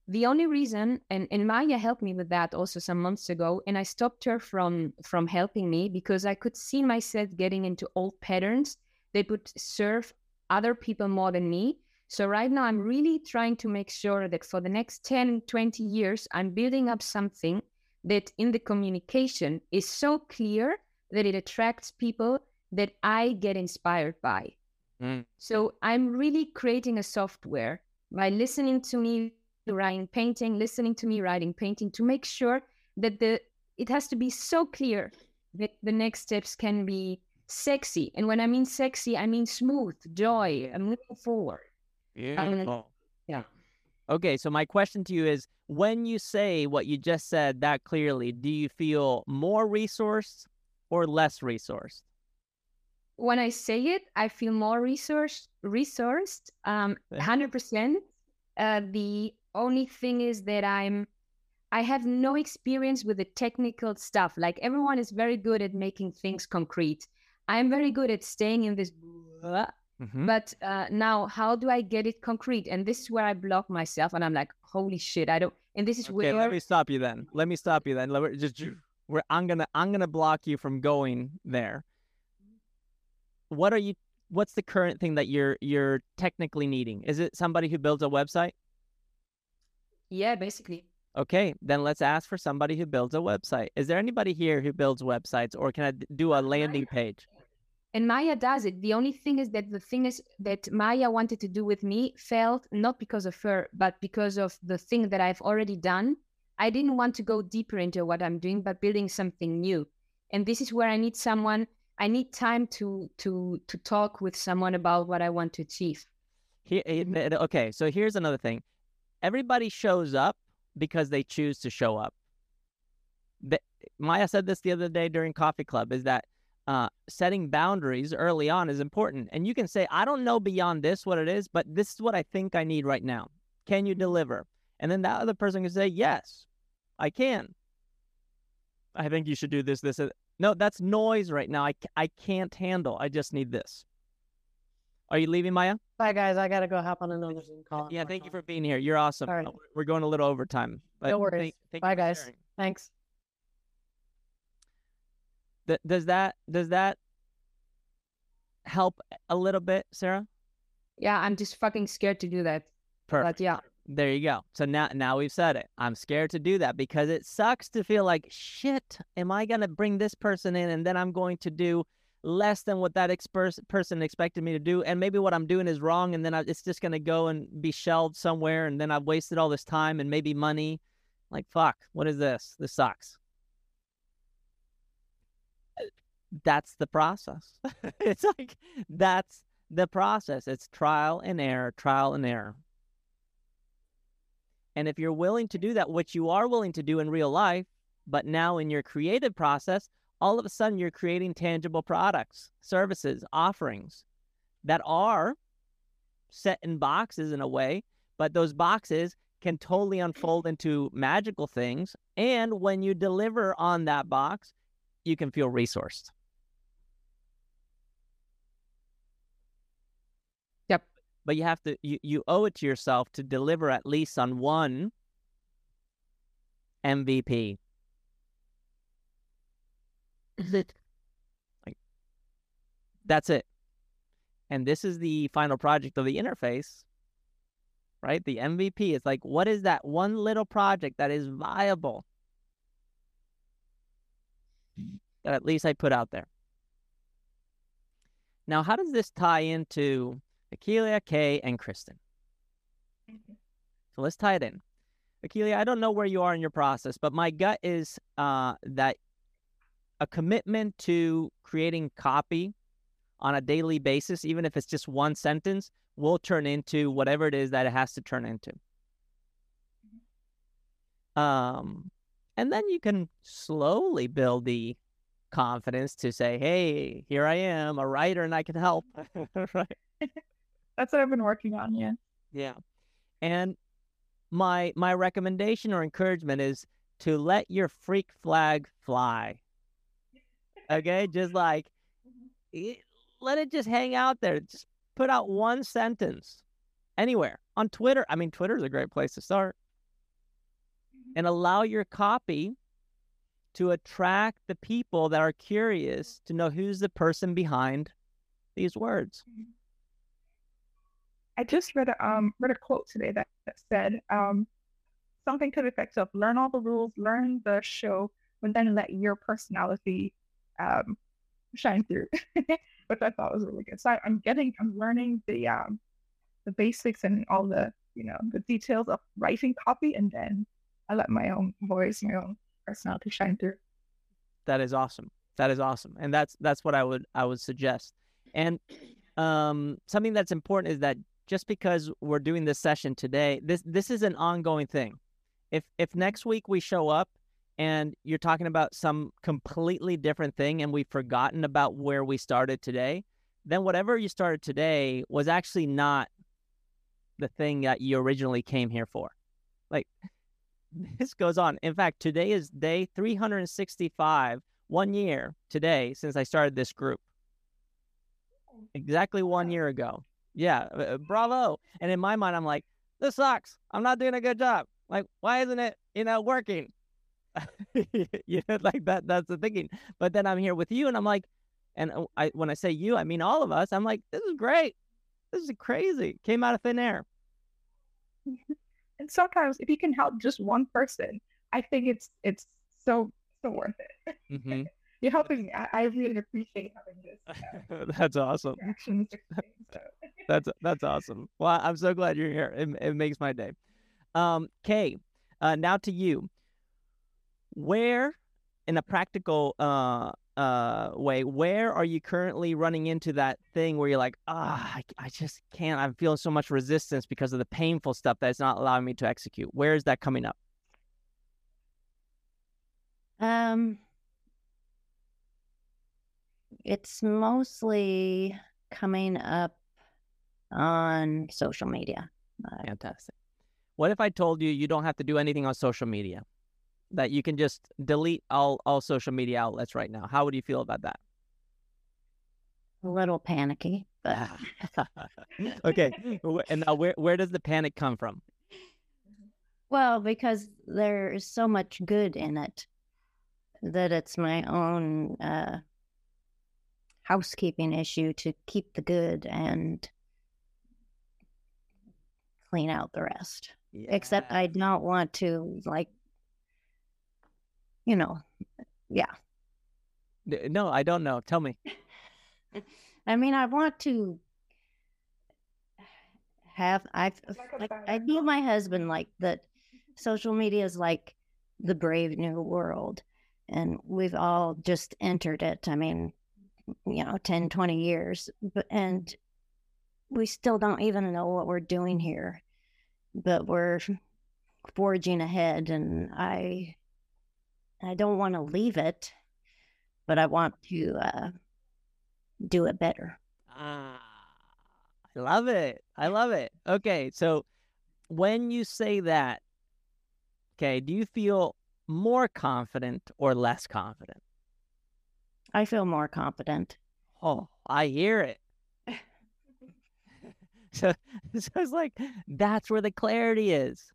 the only reason and, and maya helped me with that also some months ago and i stopped her from from helping me because i could see myself getting into old patterns. That would serve other people more than me. So right now i'm really trying to make sure that for the next 10 20 years i'm building up something that in the communication is so clear that it attracts people that i get inspired by. Mm. so i'm really creating a software by listening to me writing painting, listening to me writing painting to make sure that the it has to be so clear that the next steps can be sexy. And when I mean sexy, I mean smooth, joy, I'm moving forward. Beautiful. Um, yeah. Okay, so my question to you is when you say what you just said that clearly, do you feel more resourced or less resourced? When I say it, I feel more resourced, resourced, um, 100%. Uh, the only thing is that I'm I have no experience with the technical stuff. Like everyone is very good at making things concrete. I'm very good at staying in this mm-hmm. but uh, now how do I get it concrete? And this is where I block myself and I'm like, holy shit, I don't and this is okay, where let me stop you then. Let me stop you then. Let me just where I'm gonna I'm gonna block you from going there. What are you what's the current thing that you're you're technically needing? Is it somebody who builds a website? Yeah, basically. Okay, then let's ask for somebody who builds a website. Is there anybody here who builds websites or can I do a landing page? And Maya does it. The only thing is that the thing is that Maya wanted to do with me failed not because of her, but because of the thing that I've already done. I didn't want to go deeper into what I'm doing, but building something new. And this is where I need someone. I need time to to to talk with someone about what I want to achieve. Here, mm-hmm. okay, so here's another thing everybody shows up because they choose to show up. Maya said this the other day during Coffee Club is that uh, setting boundaries early on is important. And you can say, I don't know beyond this what it is, but this is what I think I need right now. Can you deliver? And then that other person can say, Yes, I can. I think you should do this, this. No, that's noise right now. I, I can't handle. I just need this. Are you leaving, Maya? Bye, guys. I gotta go hop on another Zoom call. Yeah, thank you for being here. You're awesome. All uh, right. We're going a little overtime. But no worries. Thank, thank Bye, guys. Sharing. Thanks. Th- does that does that help a little bit, Sarah? Yeah, I'm just fucking scared to do that. Perfect. But yeah. There you go. So now now we've said it. I'm scared to do that because it sucks to feel like shit, am I gonna bring this person in and then I'm going to do less than what that expers- person expected me to do, and maybe what I'm doing is wrong, and then I, it's just gonna go and be shelved somewhere, and then I've wasted all this time and maybe money. Like fuck, what is this? This sucks. That's the process. it's like that's the process. It's trial and error, trial and error. And if you're willing to do that, which you are willing to do in real life, but now in your creative process, all of a sudden you're creating tangible products, services, offerings that are set in boxes in a way, but those boxes can totally unfold into magical things. And when you deliver on that box, you can feel resourced. Yep. But you have to, you, you owe it to yourself to deliver at least on one MVP. Like, that's it. And this is the final project of the interface, right? The MVP is like, what is that one little project that is viable that at least I put out there? Now, how does this tie into Akelia, Kay, and Kristen? So let's tie it in. Akelia, I don't know where you are in your process, but my gut is uh, that a commitment to creating copy on a daily basis, even if it's just one sentence, will turn into whatever it is that it has to turn into. Um, and then you can slowly build the confidence to say, "Hey, here I am, a writer, and I can help." right? That's what I've been working on. Yeah. Yeah. And my my recommendation or encouragement is to let your freak flag fly. Okay, just like let it just hang out there. Just put out one sentence anywhere on Twitter. I mean, Twitter is a great place to start. And allow your copy to attract the people that are curious to know who's the person behind these words. I just read a um read a quote today that, that said um something to the effect of learn all the rules, learn the show, but then let your personality um shine through, which I thought was really good. So I, I'm getting I'm learning the um the basics and all the you know the details of writing copy, and then I let my own voice, my own personality shine through. That is awesome. That is awesome, and that's that's what I would I would suggest. And um, something that's important is that just because we're doing this session today, this this is an ongoing thing. If if next week we show up and you're talking about some completely different thing and we've forgotten about where we started today, then whatever you started today was actually not the thing that you originally came here for. Like this goes on. In fact, today is day 365, one year today since I started this group. Exactly one year ago. Yeah, uh, bravo. And in my mind, I'm like, this sucks. I'm not doing a good job. Like, why isn't it, you know, working? you know, like that. That's the thinking. But then I'm here with you, and I'm like, and uh, I when I say you, I mean all of us. I'm like, this is great. This is crazy. Came out of thin air. And sometimes, if you can help just one person, I think it's it's so so worth it. Mm-hmm. You're helping me. I, I really appreciate having this. Uh, that's awesome. so. That's that's awesome. Well, I'm so glad you're here. It, it makes my day. Um, Kay, uh, now to you. Where, in a practical uh, uh, way, where are you currently running into that thing where you're like, ah, I, I just can't. I'm feeling so much resistance because of the painful stuff that's not allowing me to execute. Where is that coming up? Um, it's mostly coming up on social media. Fantastic. What if I told you you don't have to do anything on social media? That you can just delete all all social media outlets right now. How would you feel about that? a little panicky, but okay. And now where where does the panic come from? well, because there is so much good in it that it's my own uh, housekeeping issue to keep the good and clean out the rest. Except I don't want to, like, you know, yeah. No, I don't know. Tell me. I mean, I want to have. I Like like, I balance. feel my husband like that. Social media is like the brave new world, and we've all just entered it. I mean, you know, 10, 20 years, but and we still don't even know what we're doing here, but we're forging ahead, and I I don't want to leave it, but I want to uh, do it better. Ah, I love it. I love it. Okay, so when you say that, okay, do you feel more confident or less confident? I feel more confident. Oh, I hear it. so, so it's like that's where the clarity is.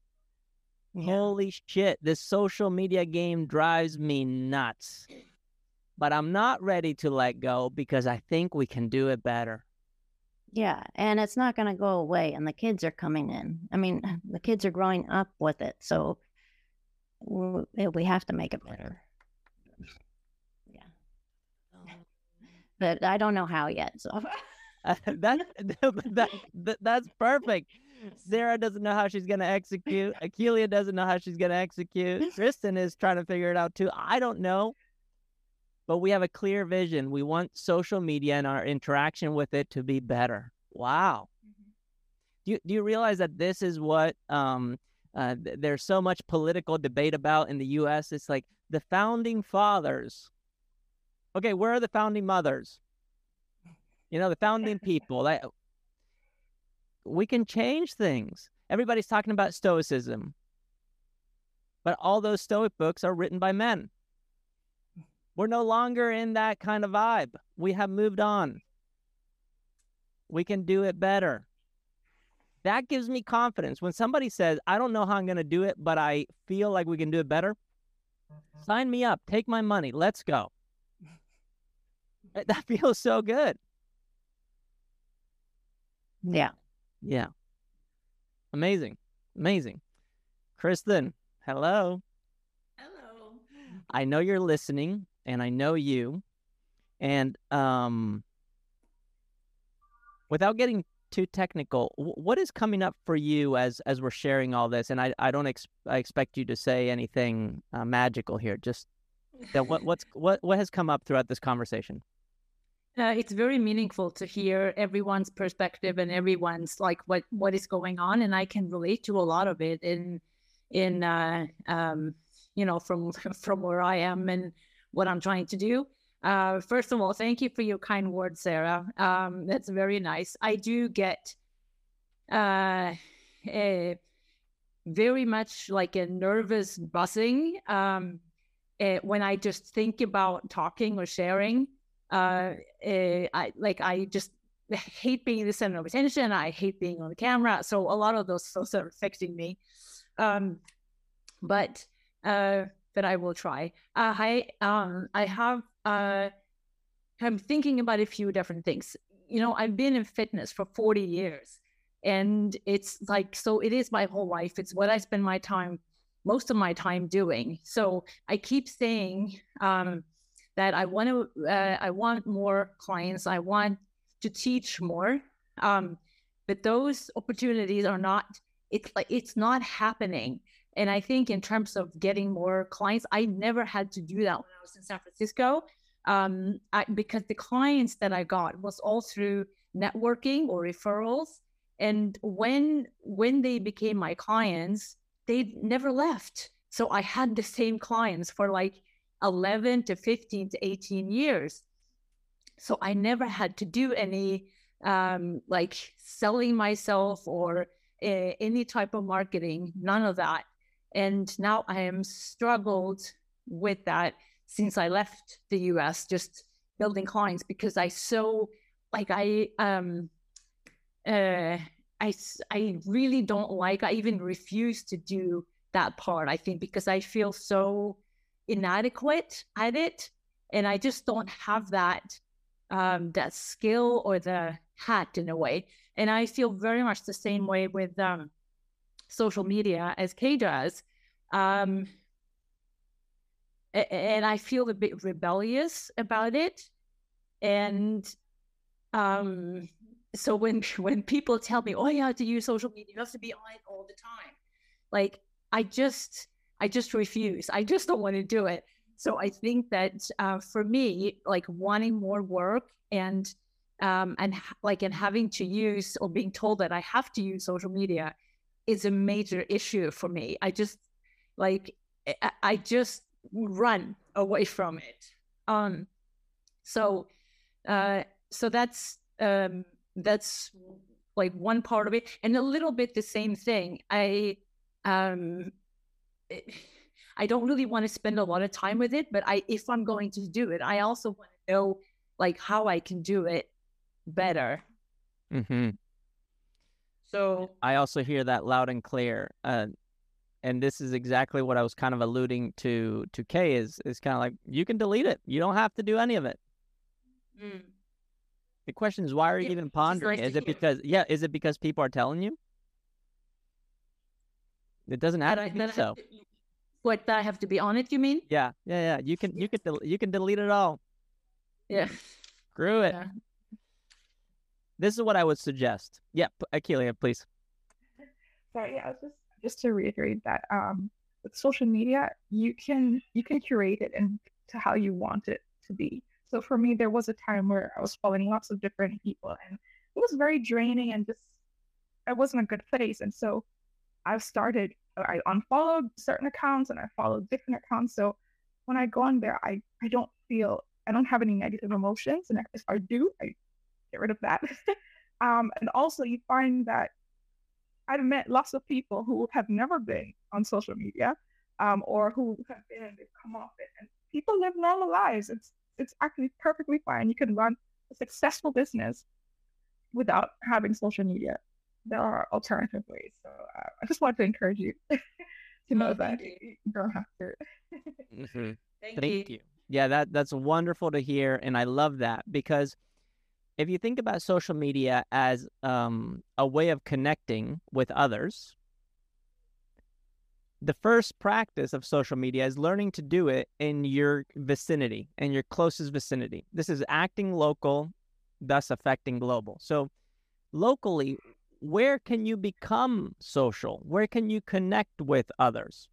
Holy shit, this social media game drives me nuts. But I'm not ready to let go because I think we can do it better. Yeah, and it's not going to go away, and the kids are coming in. I mean, the kids are growing up with it, so eh, we have to make it better. Yeah, but I don't know how yet. So Uh, that, that, that that's perfect. Sarah doesn't know how she's gonna execute. Akelia doesn't know how she's gonna execute. Kristen is trying to figure it out too. I don't know, but we have a clear vision. We want social media and our interaction with it to be better. Wow. Do you, do you realize that this is what um uh, th- there's so much political debate about in the U.S. It's like the founding fathers. Okay, where are the founding mothers? You know, the founding people. That we can change things. Everybody's talking about stoicism, but all those stoic books are written by men. We're no longer in that kind of vibe. We have moved on. We can do it better. That gives me confidence. When somebody says, I don't know how I'm going to do it, but I feel like we can do it better, sign me up. Take my money. Let's go. That feels so good. yeah, Yeah. Amazing. Amazing. Kristen, hello. Hello. I know you're listening and I know you. And um without getting too technical, what is coming up for you as as we're sharing all this? And I I don't ex- I expect you to say anything uh, magical here. Just that what what's what what has come up throughout this conversation? Uh, it's very meaningful to hear everyone's perspective and everyone's like what what is going on, and I can relate to a lot of it in in uh, um, you know from from where I am and what I'm trying to do. Uh, first of all, thank you for your kind words, Sarah. Um, that's very nice. I do get uh, a very much like a nervous buzzing um, eh, when I just think about talking or sharing uh, uh, I like I just hate being the center of attention. I hate being on the camera. So a lot of those things are affecting me. Um, but uh, but I will try. Uh, I um I have uh I'm thinking about a few different things. You know, I've been in fitness for 40 years, and it's like so. It is my whole life. It's what I spend my time, most of my time doing. So I keep saying um that I want to, uh, I want more clients. I want to teach more. Um, but those opportunities are not. It's like it's not happening. And I think in terms of getting more clients, I never had to do that when I was in San Francisco, um, I, because the clients that I got was all through networking or referrals. And when when they became my clients, they never left. So I had the same clients for like 11 to 15 to 18 years. So I never had to do any um, like selling myself or uh, any type of marketing, none of that. And now I am struggled with that since I left the US, just building clients because I so like I um uh I I really don't like I even refuse to do that part I think because I feel so inadequate at it and i just don't have that um that skill or the hat in a way. And i feel very much the same way with um social media as kay does. Um and i feel a bit rebellious about it. And um, so when when people tell me, "Oh, you have to use social media, you have to be on it all the time," like I just I just refuse. I just don't want to do it. So I think that uh, for me, like wanting more work and um, and like and having to use or being told that I have to use social media is a major issue for me. I just like I, just run away from it. Um, so uh, so that's um, that's like one part of it, and a little bit the same thing. I um, it, I don't really want to spend a lot of time with it, but I if I'm going to do it, I also want to know like how I can do it better. Mm-hmm. So I also hear that loud and clear. Uh, and this is exactly what I was kind of alluding to to Kay is is kind of like you can delete it. You don't have to do any of it. mm, The question is why are you Yeah, even pondering? nice Is it hear. because yeah, is it because people are telling you? It doesn't have that I, to I so. have to, what that I have to be on it? You mean? Yeah, yeah, yeah. You can you can del- you can delete it all. Yeah. Screw it. Yeah. This is what I would suggest. Yeah, p- Akelia, please. Sorry, yeah, just just to reiterate that um with social media you can you can curate it and to how you want it to be. So for me there was a time where I was following lots of different people and it was very draining and just I wasn't a good place. And so I've started I unfollowed certain accounts and I followed different accounts. So when I go on there I I don't feel I don't have any negative emotions and if I do I get rid of that. um and also you find that I've met lots of people who have never been on social media, um, or who have been and they've come off it, and people live normal lives. It's it's actually perfectly fine. You can run a successful business without having social media. There are alternative ways. So uh, I just want to encourage you to know Oh, that you. you don't have to. Mm-hmm. Thank, Thank you. Yeah, that that's wonderful to hear, and I love that because if you think about social media as um, a way of connecting with others, the first practice of social media is learning to do it in your vicinity, in your closest vicinity. This is acting local, thus affecting global. So, locally, where can you become social? Where can you connect with others?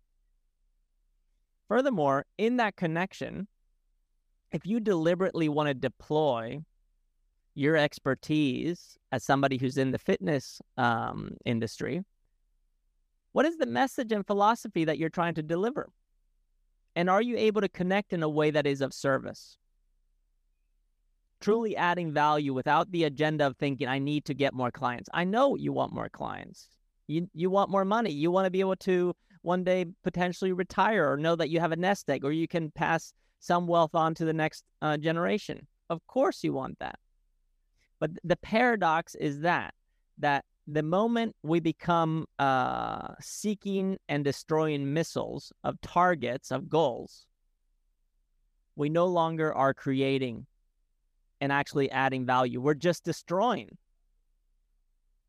Furthermore, in that connection, if you deliberately want to deploy your expertise as somebody who's in the fitness um, industry, what is the message and philosophy that you're trying to deliver? And are you able to connect in a way that is of service? Truly adding value without the agenda of thinking, I need to get more clients. I know you want more clients. You, you want more money. You want to be able to one day potentially retire or know that you have a nest egg or you can pass some wealth on to the next uh, generation. Of course, you want that. But the paradox is that that the moment we become uh, seeking and destroying missiles of targets of goals, we no longer are creating and actually adding value. We're just destroying.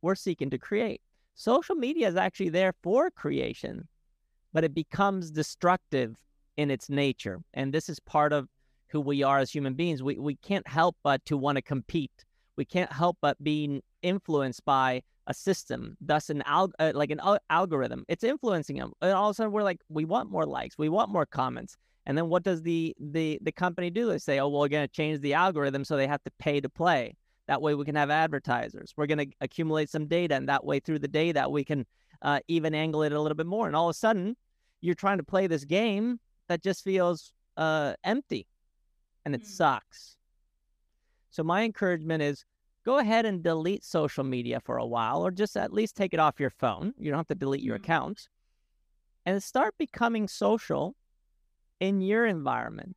We're seeking to create. Social media is actually there for creation, but it becomes destructive in its nature. And this is part of who we are as human beings. We, we can't help but to want to compete. We can't help but being influenced by a system, thus an al- uh, like an al- algorithm. It's influencing them, and all of a sudden we're like, we want more likes, we want more comments, and then what does the the the company do? They say, oh, well, we're going to change the algorithm so they have to pay to play. That way we can have advertisers. We're going to accumulate some data, and that way through the data we can uh, even angle it a little bit more. And all of a sudden, you're trying to play this game that just feels uh, empty, and it Mm. sucks. So my encouragement is go ahead and delete social media for a while, or just at least take it off your phone. You don't have to delete your Mm. account, and start becoming social in your environment,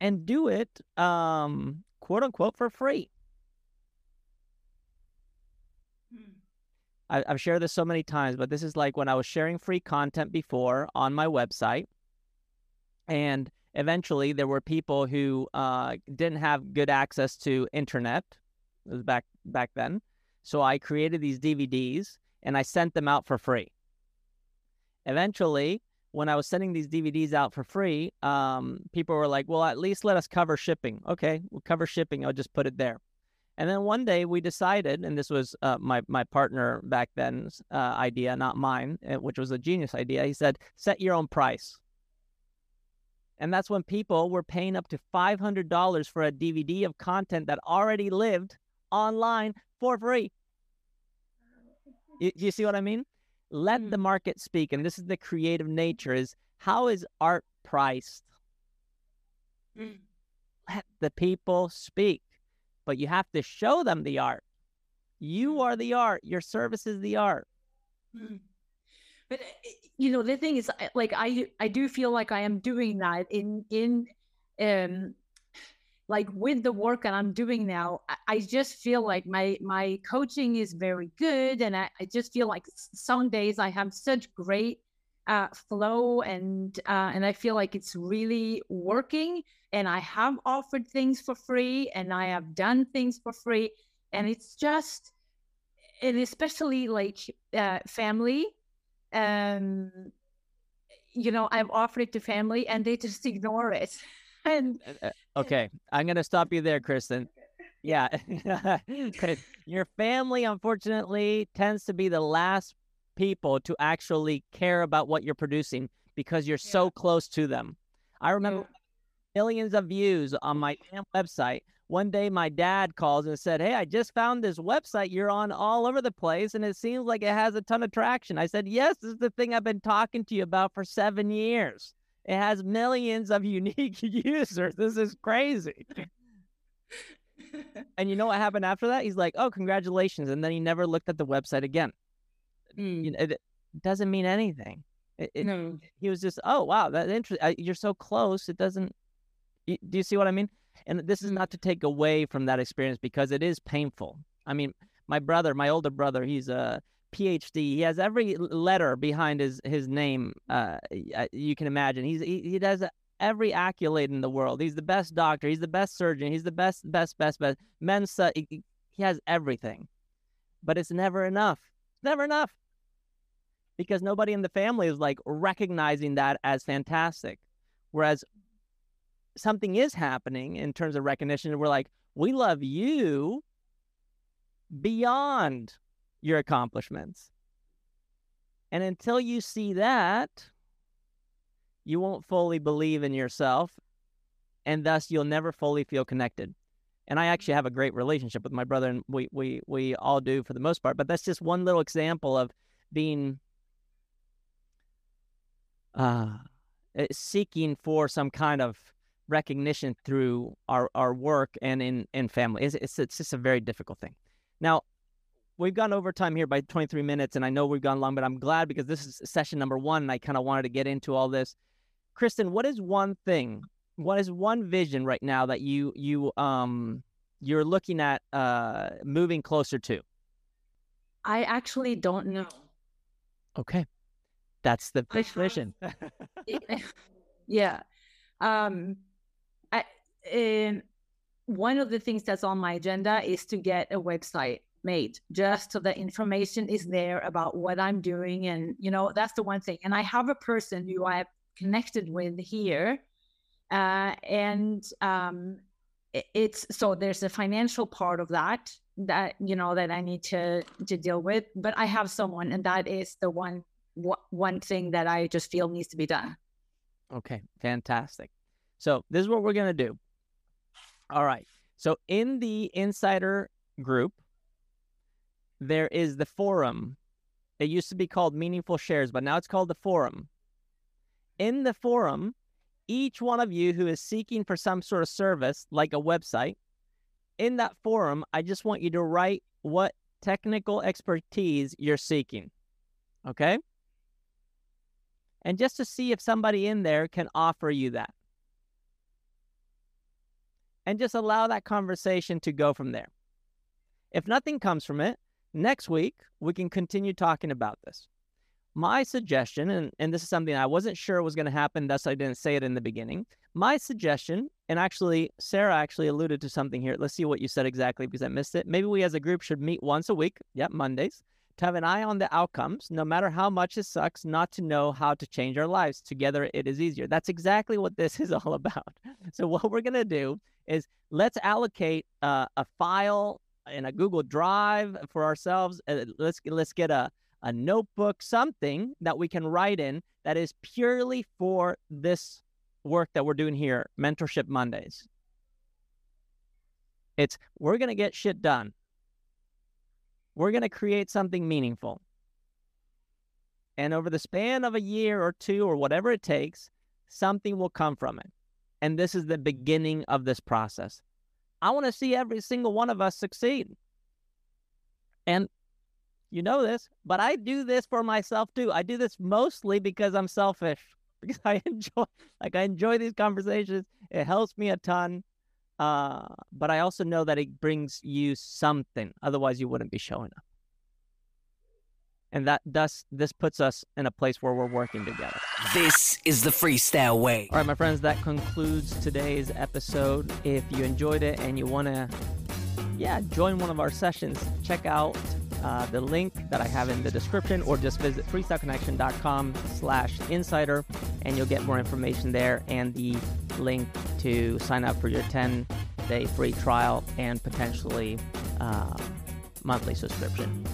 and do it, um, quote unquote, for free. I, I've shared this so many times, but this is like when I was sharing free content before on my website, and eventually there were people who uh, didn't have good access to internet. It was back back then, so I created these DVDs and I sent them out for free. Eventually, when I was sending these DVDs out for free, um, people were like, "Well, at least let us cover shipping." Okay, we'll cover shipping. I'll just put it there. And then one day we decided, and this was uh, my my partner back then's uh, idea, not mine, eh, which was a genius idea. He said, "Set your own price." And that's when people were paying up to five hundred dollars for a DVD of content that already lived online for free. You, you see what I mean? Let the mm. market speak, and this is the creative nature: is how is art priced? Mm. Let the people speak but you have to show them the art. You mm. are the art. Your service is the art. But eh, eh, you know, the thing is, like, I I do feel like I am doing that in in um like with the work that I'm doing now. I just feel like my my coaching is very good, and I, I just feel like some days I have such great uh, flow and uh, and I feel like it's really working and I have offered things for free and I have done things for free and it's just and especially like uh, family um you know I've offered it to family and they just ignore it and uh, okay I'm gonna stop you there Kristen yeah your family unfortunately tends to be the last people to actually care about what you're producing because you're yeah. so close to them. I remember yeah. millions of views on my website. One day my dad calls and said, Hey, I just found this website you're on all over the place and it seems like it has a ton of traction. I said, Yes, this is the thing I've been talking to you about for seven years. It has millions of unique users. This is crazy. and you know what happened after that? He's like, Oh, congratulations. And then he never looked at the website again. Mm. You know, it doesn't mean anything. It, it, no. He was just, oh wow, that interesting. You're so close. It doesn't. You, do you see what I mean? And this is Mm. not to take away from that experience because it is painful. I mean, my brother, my older brother, he's a PhD. He has every letter behind his his name. Uh, uh, you can imagine. He's he, he does every accolade in the world. He's the best doctor. He's the best surgeon. He's the best, best, best, best. Mensa. He, he- he has everything, but it's never enough. It's never enough because nobody in the family is like recognizing that as fantastic. Whereas something is happening in terms of recognition, we're like, we love you beyond your accomplishments. And until you see that, you won't fully believe in yourself, and thus you'll never fully feel connected. And I actually have a great relationship with my brother, and we we we all do for the most part. But that's just one little example of being uh, seeking for some kind of recognition through our, our work and in, in family. It's, it's, it's just a very difficult thing. Now, we've gone over time here by 23 minutes, and I know we've gone long, but I'm glad because this is session number one, and I kind of wanted to get into all this. Kristen, what is one thing? What is one vision right now that you you um you're looking at uh moving closer to? I actually don't know. Okay, that's the vision. yeah. Um, I, and one of the things that's on my agenda is to get a website made just so the information is there about what I'm doing. And, you know, that's the one thing. And I have a person who I've connected with here. Uh, and um, it's so there's a financial part of that that you know that I need to to deal with. But I have someone, and that is the one one thing that I just feel needs to be done. Okay, fantastic. So this is what we're gonna do. All right. So in the insider group, there is the forum. It used to be called Meaningful Shares, but now it's called the forum. In the forum, each one of you who is seeking for some sort of service, like a website, in that forum, I just want you to write what technical expertise you're seeking. Okay? and just to see if somebody in there can offer you that. And just allow that conversation to go from there. If nothing comes from it, next week we can continue talking about this. My suggestion, and, and this is something I wasn't sure was going to happen, thus I didn't say it in the beginning. My suggestion, and actually, Sarah actually alluded to something here. Let's see what you said exactly because I missed it. Maybe we as a group should meet once a week. Yep, Mondays to have an eye on the outcomes, no matter how much it sucks not to know how to change our lives. Together, it is easier. That's exactly what this is all about. So, what we're going to do is let's allocate uh, a file in a Google Drive for ourselves. Let's let's get a a notebook, something that we can write in that is purely for this work that we're doing here, Mentorship Mondays. It's we're going to get shit done. We're going to create something meaningful. And over the span of a year or two or whatever it takes, something will come from it. And this is the beginning of this process. I want to see every single one of us succeed. And you know this, but I do this for myself too. I do this mostly because I'm selfish. Because I enjoy like I enjoy these conversations. It helps me a ton. Uh, but I also know that it brings you something. Otherwise you wouldn't be showing up. And that thus this puts us in a place where we're working together. This is the freestyle way. All right, my friends, that concludes today's episode. If you enjoyed it and you want to, yeah, join one of our sessions, check out uh, the link that I have in the description or just visit freestyleconnection.com slash insider and you'll get more information there and the link to sign up for your 10 day free trial and potentially uh, monthly subscription.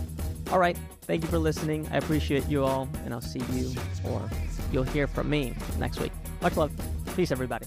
All right. Thank you for listening. I appreciate you all, and I'll see you or you'll hear from me next week. Much love. Peace, everybody.